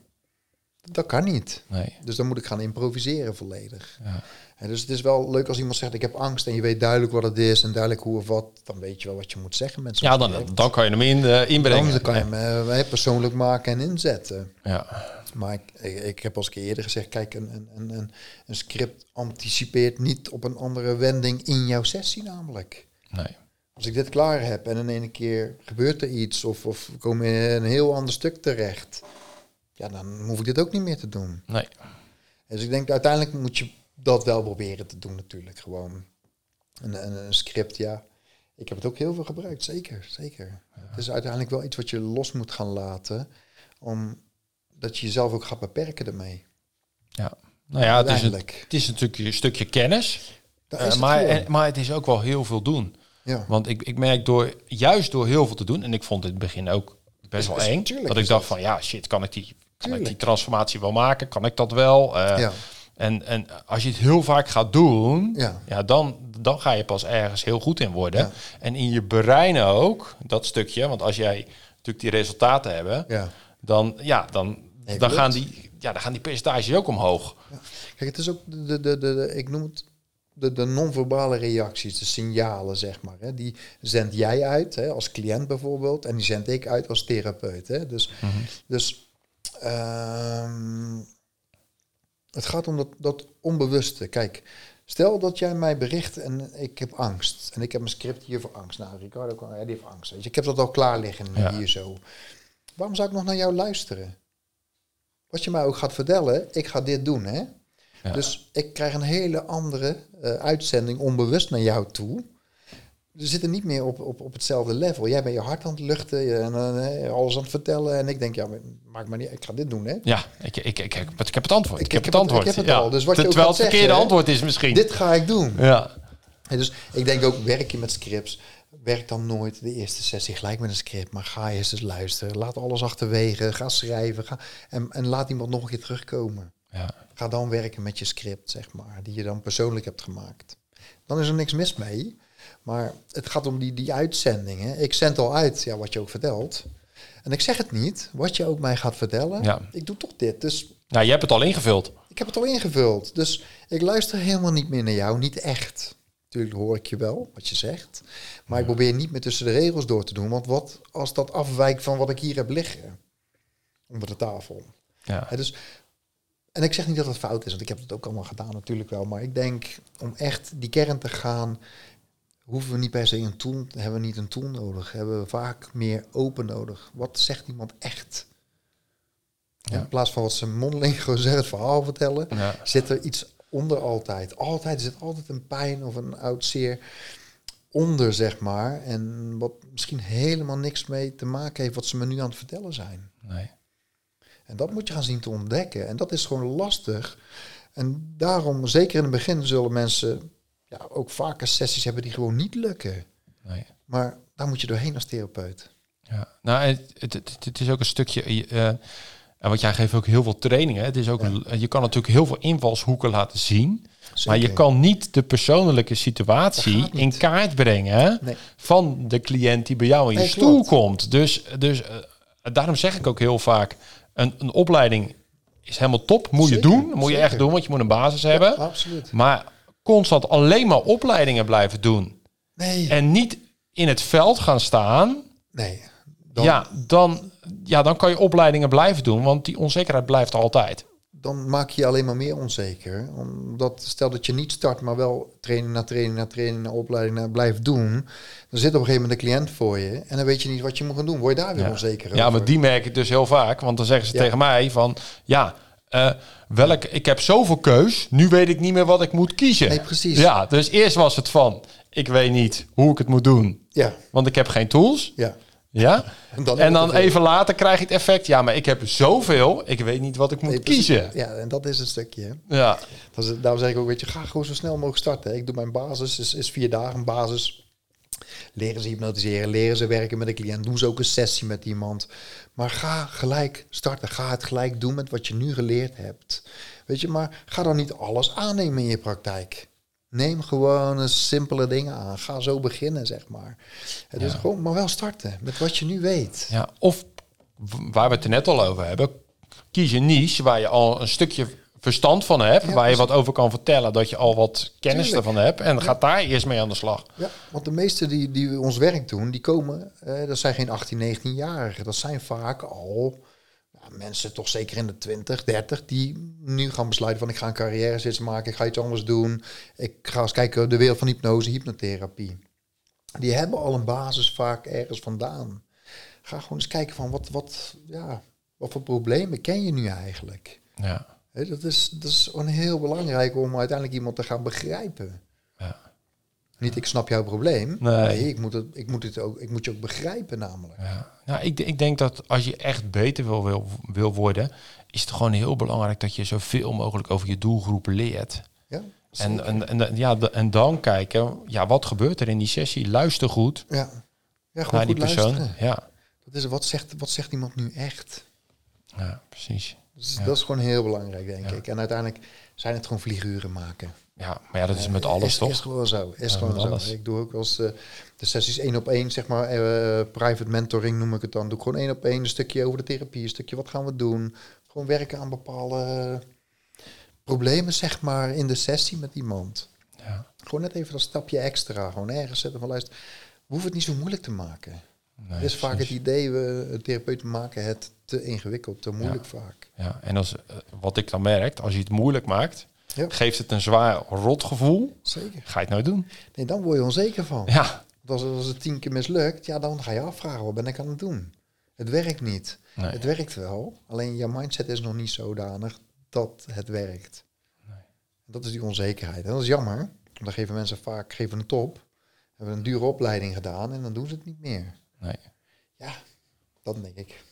Dat kan niet. nee. Dus dan moet ik gaan improviseren volledig. Ja. En dus het is wel leuk als iemand zegt, ik heb angst en je weet duidelijk wat het is en duidelijk hoe of wat. Dan weet je wel wat je moet zeggen met Ja, dan, dan kan je hem in, eh, inbrengen. Dan kan je hem eh, persoonlijk maken en inzetten. Ja, Maar ik, ik, ik heb al eens keer eerder gezegd, kijk, een, een, een, een script anticipeert niet op een andere wending in jouw sessie namelijk. nee. Als ik dit klaar heb en in ene keer gebeurt er iets of, of we komen in een heel ander stuk terecht, ja, dan hoef ik dit ook niet meer te doen. Nee. Dus ik denk uiteindelijk moet je dat wel proberen te doen natuurlijk, gewoon. Een, een, een script, ja. Ik heb het ook heel veel gebruikt, zeker, zeker. Het is uiteindelijk wel iets wat je los moet gaan laten, omdat je jezelf ook gaat beperken ermee. Ja. Nou ja, het is, het is natuurlijk een stukje kennis. Eh, maar, en, maar het is ook wel heel veel doen. Ja. Want ik, ik merk door, juist door heel veel te doen, en ik vond het in het begin ook best wel eng, tuurlijk dat ik dacht van ja, shit, kan ik die, kan ik die transformatie wel maken? Kan ik dat wel? Eh, Ja. en, en als je het heel vaak gaat doen, Ja. ja. dan, dan ga je pas ergens heel goed in worden. Ja. En in je brein ook, dat stukje, want als jij natuurlijk die resultaten hebben, Ja. dan, ja, dan, Nee, dan, gaan die, ja, dan gaan die percentages ook omhoog. Kijk, het is ook de, de, de, de ik noem het de, de non-verbale reacties, de signalen, zeg maar. Hè. Die zend jij uit, hè, als cliënt bijvoorbeeld, en die zend ik uit als therapeut. Hè. Dus, dus ehm, het gaat om dat, dat onbewuste. Kijk, Stel dat jij mij bericht en ik heb angst. En ik heb een script hier voor angst. Nou, Ricardo, kan- ja, die heeft angst. Weet je. Ik heb dat al klaar liggen Ja. hier zo. Waarom zou ik nog naar jou luisteren? Wat je mij ook gaat vertellen, ik ga dit doen, hè? Ja. Dus ik krijg een hele andere eh, uitzending onbewust naar jou toe. We zitten niet meer op, op, op hetzelfde level. Jij bent je hart aan het luchten je- en eh, alles aan het vertellen. En ik denk, ja, maakt maar niet, ik ga dit doen, hè? Ja, ik, ik, ik, ik, heb het- ik heb het antwoord. Ik, Ik- heb het antwoord. ik heb het ja. al, dus wat je ook Terwijl het verkeerde zeggen, antwoord is misschien. Dit ga ik doen. ja. Ja, dus ik denk ook, werk je met scripts, werk dan nooit de eerste sessie gelijk met een script, maar ga eerst eens luisteren. Laat alles achterwege, ga schrijven ga, en, en laat iemand nog een keer terugkomen. Ja. Ga dan werken met je script, zeg maar, die je dan persoonlijk hebt gemaakt. Dan is er niks mis mee, maar het gaat om die, die uitzendingen. Ik zend al uit, ja, wat je ook vertelt. En ik zeg het niet, wat je ook mij gaat vertellen. Ja. Ik doe toch dit, dus Nou, je hebt het al ingevuld. ik heb het al ingevuld. Dus ik luister helemaal niet meer naar jou. Niet echt. Natuurlijk hoor ik je wel, wat je zegt. Maar ik probeer niet meer tussen de regels door te doen. Want wat als dat afwijkt van wat ik hier heb liggen? Onder de tafel. Ja. Dus, en ik zeg niet dat het fout is, want ik heb het ook allemaal gedaan natuurlijk wel. Maar ik denk, om echt die kern te gaan, hoeven we niet per se een tool, hebben we niet een tool nodig. Hebben we vaak meer open nodig. Wat zegt iemand echt? Ja. In plaats van wat ze mondeling gewoon zeggen, het verhaal vertellen, Ja. zit er iets onder altijd. Altijd zit altijd een pijn of een oud zeer onder, zeg maar. En wat misschien helemaal niks mee te maken heeft wat ze me nu aan het vertellen zijn. Nee. En dat moet je gaan zien te ontdekken. En dat is gewoon lastig. En daarom, zeker in het begin, zullen mensen ja, ook vaker sessies hebben die gewoon niet lukken. nee. Maar daar moet je doorheen als therapeut. Ja. Nou, het, het, het, is ook een stukje... eh, en wat jij geeft ook heel veel trainingen. Het is ook, Je kan natuurlijk heel veel invalshoeken laten zien. Maar je kan niet de persoonlijke situatie in kaart brengen Nee. van de cliënt die bij jou in je stoel klopt. komt. Dus, dus eh, daarom zeg ik ook heel vaak, een, een opleiding is helemaal top. Moet je doen, moet je echt doen, want je moet een basis hebben. Absoluut. Maar constant alleen maar opleidingen blijven doen Nee, en niet in het veld gaan staan, nee. Dan, ja, dan, ja, dan kan je opleidingen blijven doen, want die onzekerheid blijft altijd. Dan maak je je alleen maar meer onzeker. Omdat stel dat je niet start, maar wel training na training na training na opleiding na blijft doen. Dan zit op een gegeven moment een cliënt voor je. En dan weet je niet wat je moet gaan doen. Word je daar weer Ja. onzeker Ja, maar die merk ik dus heel vaak. Want dan zeggen ze Ja. tegen mij van... Ja, eh, welk, ik heb zoveel keus. Nu weet ik niet meer wat ik moet kiezen. Nee, precies. Ja, dus eerst was het van... Ik weet niet hoe ik het moet doen. Ja, Want ik heb geen tools. ja. Ja. En dan, En dan even later krijg je het effect. Ja, maar ik heb zoveel. Ik weet niet wat ik moet Nee, kiezen. Ja, en dat is het stukje. hè. Ja. Dat is, daarom zeg ik ook, weet je, ga gewoon zo snel mogelijk starten. Ik doe mijn basis, is, is vier dagen basis. Leren ze hypnotiseren, leren ze werken met een cliënt. Doen ze ook een sessie met iemand. Maar ga gelijk starten. Ga het gelijk doen met wat je nu geleerd hebt. Weet je, maar ga dan niet alles aannemen in je praktijk. Neem gewoon een simpele dingen aan. Ga zo beginnen, zeg maar. Het is gewoon, maar wel starten met wat je nu weet. ja. Of waar we het er net al over hebben. Kies een niche waar je al een stukje verstand van hebt. Ja, waar je wat over kan vertellen. Dat je al wat kennis Tuurlijk. ervan hebt. En gaat daar eerst mee aan de slag. Ja, want de meesten die, die ons werk doen, die komen, eh, dat zijn geen 18, 19-jarigen. Dat zijn vaak al mensen, toch zeker in de 20, 30, die nu gaan besluiten van ik ga een carrière zitten maken, ik ga iets anders doen. Ik ga eens kijken de wereld van hypnose, hypnotherapie. Die hebben al een basis vaak ergens vandaan. Ga gewoon eens kijken van wat, wat, ja, wat voor problemen ken je nu eigenlijk? Ja. Dat, is, dat is heel belangrijk om uiteindelijk iemand te gaan begrijpen. Ja. Niet ik snap jouw probleem. Nee. ik, moet het, ik, moet het ook, ik moet je ook begrijpen namelijk. Ja. Nou, ik, ik denk dat als je echt beter wil, wil, wil worden, is het gewoon heel belangrijk dat je zoveel mogelijk over je doelgroepen leert. Ja, En, en, en, ja, en dan kijken, ja, wat gebeurt er in die sessie? Luister goed ja. ja naar die persoon. luisteren. Ja. Dat is, wat, zegt, wat zegt iemand nu echt? ja, precies. Dus Ja. Dat is gewoon heel belangrijk, denk ik. En uiteindelijk zijn het gewoon vlieguren maken. Ja, maar ja, dat is met alles is, toch? Is gewoon zo. Is Ja, gewoon zo. alles. Ik doe ook eens eh, de sessies één op één, zeg maar, eh, private mentoring noem ik het dan. Doe ik gewoon één op één, een stukje over de therapie, een stukje wat gaan we doen. Gewoon werken aan bepaalde problemen, zeg maar, in de sessie met iemand. Ja. Gewoon net even dat stapje extra. Gewoon ergens zetten van luister. We hoeven het niet zo moeilijk te maken. Nee, is vaak het idee, we therapeuten maken het te ingewikkeld, te moeilijk vaak. Ja, en als, eh, wat ik dan merk, als je het moeilijk maakt, Ja. Geeft het een zwaar rotgevoel? Zeker. Ga je het nou doen? Nee, dan word je onzeker van. Ja. Want als, als het tien keer mislukt, ja, dan ga je afvragen, wat ben ik aan het doen? Het werkt niet. Nee. Het werkt wel, alleen je mindset is nog niet zodanig dat het werkt. Dat is die onzekerheid. En dat is jammer, want dan geven mensen vaak geven een top, hebben een dure opleiding gedaan en dan doen ze het niet meer. Nee. Ja, dan denk ik.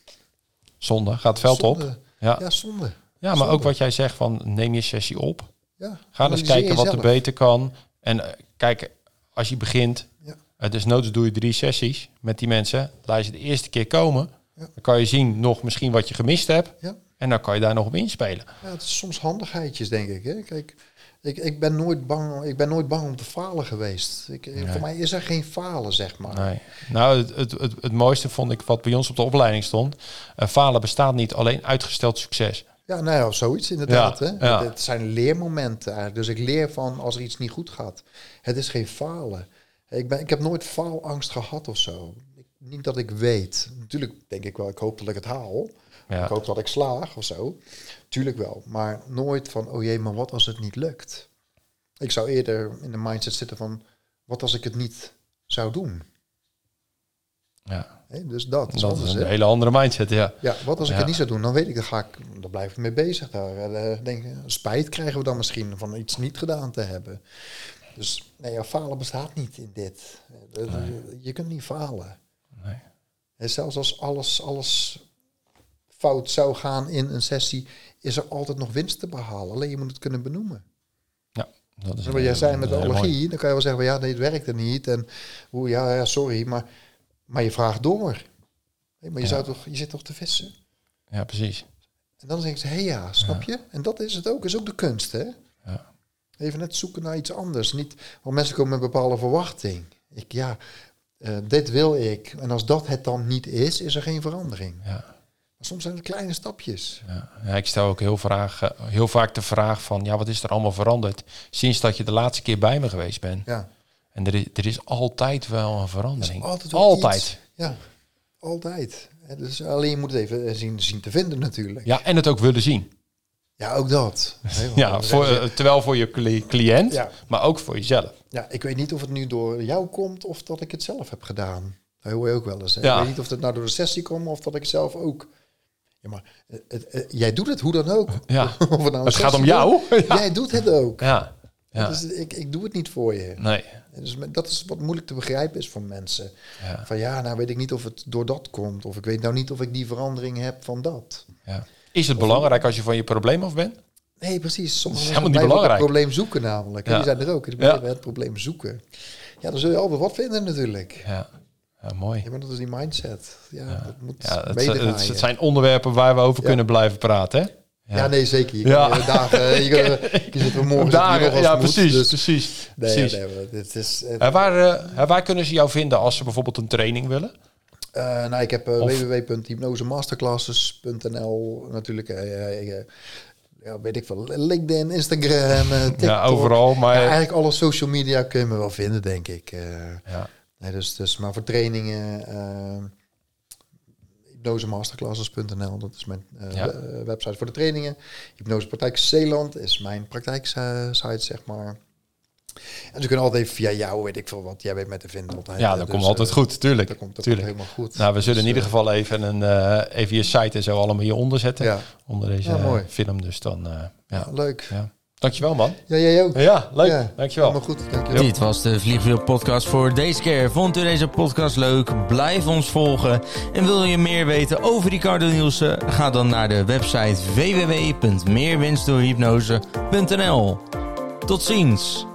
Zonde. Gaat het veld op. Ja. Ja, zonde. Ja, maar zonde. ook wat jij zegt van neem je sessie op. Ja, Ga eens kijken wat er beter kan. En eh, kijk, als je begint, Ja. uh, desnoods doe je drie sessies met die mensen. Laat je de eerste keer komen. Ja. Dan kan je zien nog misschien wat je gemist hebt. Ja. En dan kan je daar nog op inspelen. Ja, het is soms handigheidjes, denk ik. Hè? Kijk, ik, ik, ben nooit bang, ik ben nooit bang om te falen geweest. Ik, Nee. Voor mij is er geen falen, zeg maar. Nee. Nou, het, het, het, het mooiste vond ik wat bij ons op de opleiding stond. Eh, falen bestaat niet alleen uitgesteld succes. Ja, nou ja, zoiets inderdaad. Ja, hè? ja. Het, het zijn leermomenten eigenlijk. Dus ik leer van als er iets niet goed gaat. Het is geen falen. Ik, ben, ik heb nooit faalangst gehad of zo. Ik, niet dat ik weet. Natuurlijk denk ik wel, ik hoop dat ik het haal. Ja. Ik hoop dat ik slaag of zo. Tuurlijk wel. Maar nooit van, oh jee, maar wat als het niet lukt? Ik zou eerder in de mindset zitten van, wat als ik het niet zou doen? Ja. Hè, dus dat is Dat anders, is een hè? hele andere mindset, ja. Ja, wat als ik Ja. het niet zou doen? Dan weet ik, dan ga ik, dan blijf ik mee bezig. Daar eh, denk ik, spijt krijgen we dan misschien van iets niet gedaan te hebben. Dus nee, ja, falen bestaat niet in dit. Eh, eh, Je kunt niet falen. Nee. En zelfs als alles, alles fout zou gaan in een sessie, is er altijd nog winst te behalen. Alleen je moet het kunnen benoemen. Ja, dat is wat jij zei met de allergie, dan kan je wel zeggen, van, ja, nee, het werkte niet. En hoe, ja, ja, sorry, maar, maar je vraagt door. Hey, maar je, Ja. zou toch, je zit toch te vissen? Ja, precies. En dan zeggen ze, hé hey ja, snap je? En dat is het ook, is ook de kunst, hè? Ja. Even net zoeken naar iets anders. Niet, want mensen komen met een bepaalde verwachting. Ik, ja, eh, dit wil ik. En als dat het dan niet is, is er geen verandering. Ja. Maar soms zijn het kleine stapjes. Ja. Ja, ik stel ook heel, vraag, eh, heel vaak de vraag van, ja, wat is er allemaal veranderd sinds dat je de laatste keer bij me geweest bent? Ja, En er is, er is altijd wel een verandering. Er altijd altijd. iets. ja altijd. Dus alleen je moet het even zien, zien te vinden natuurlijk. Ja, en het ook willen zien. Ja, ook dat. Ja, voor, eh, terwijl voor je cli- cliënt, Ja. maar ook voor jezelf. ja, ik weet niet of het nu door jou komt of dat ik het zelf heb gedaan. Dat hoor je ook wel eens. Hè? Ja. Ik weet niet of het nou door de sessie komt of dat ik het zelf ook... Ja, maar eh, het, eh, jij doet het hoe dan ook. Ja. Of het, nou Het gaat om jou. Jij doet het ook. Ja. Ja. Dus ik, ik doe het niet voor je. Nee. Dus dat is wat moeilijk te begrijpen is voor mensen. Ja. Van ja, nou weet ik niet of het door dat komt. Of ik weet nou niet of ik die verandering heb van dat. Ja. Is het belangrijk als je van je probleem af bent? Nee, precies. Dat is helemaal niet belangrijk. het probleem zoeken namelijk. Ja. Die zijn er ook. Ja. het probleem zoeken. Ja, dan zul je altijd wat vinden natuurlijk. Ja, ja mooi. Ja, maar dat is die mindset. Ja, dat moet het, het, zijn onderwerpen waar we over kunnen blijven praten. Hè? Ja. nee, zeker. Je Ja. kan, dagen, je, kan, je zit er morgen Dagen, nog ja, moet, precies. dus- precies, nee, precies. nee, het is, het- En waar, eh, waar kunnen ze jou vinden als ze bijvoorbeeld een training willen? Eh, nou, ik heb uh, www.hypnosemasterclasses.nl natuurlijk. eh, ja, weet ik veel. LinkedIn, Instagram, TikTok. Ja, overal. Maar Ja, eigenlijk alle social media kun je me wel vinden, denk ik. Ja. nee, dus, dus, maar voor trainingen, uh, hypnosemasterclasses.nl, dat is mijn eh, Ja. we- website voor de trainingen. Hypnosepraktijk Zeeland is mijn praktijksite, zeg maar. En ze kunnen altijd via jou, weet ik veel wat, jij weet mij te vinden altijd. ja, dat Dus, komt altijd eh, goed, tuurlijk. Dat komt, dat tuurlijk. komt helemaal goed. Nou, we zullen in Dus, ieder eh, geval even, een, eh, even je site en zo allemaal hieronder zetten. Ja. Onder deze Ja, eh, mooi. film. Dus dan, eh, ja. Leuk. ja. Dankjewel, man. Ja, jij ook. Ja, leuk. Ja, Dankjewel. Helemaal goed, dankjewel. Dit was de Vliegwiel podcast voor deze keer. Vond u deze podcast leuk? Blijf ons volgen. En wil je meer weten over Ricardo Nielsen? Ga dan naar de website www.meerwinstdoorhypnose.nl Tot ziens!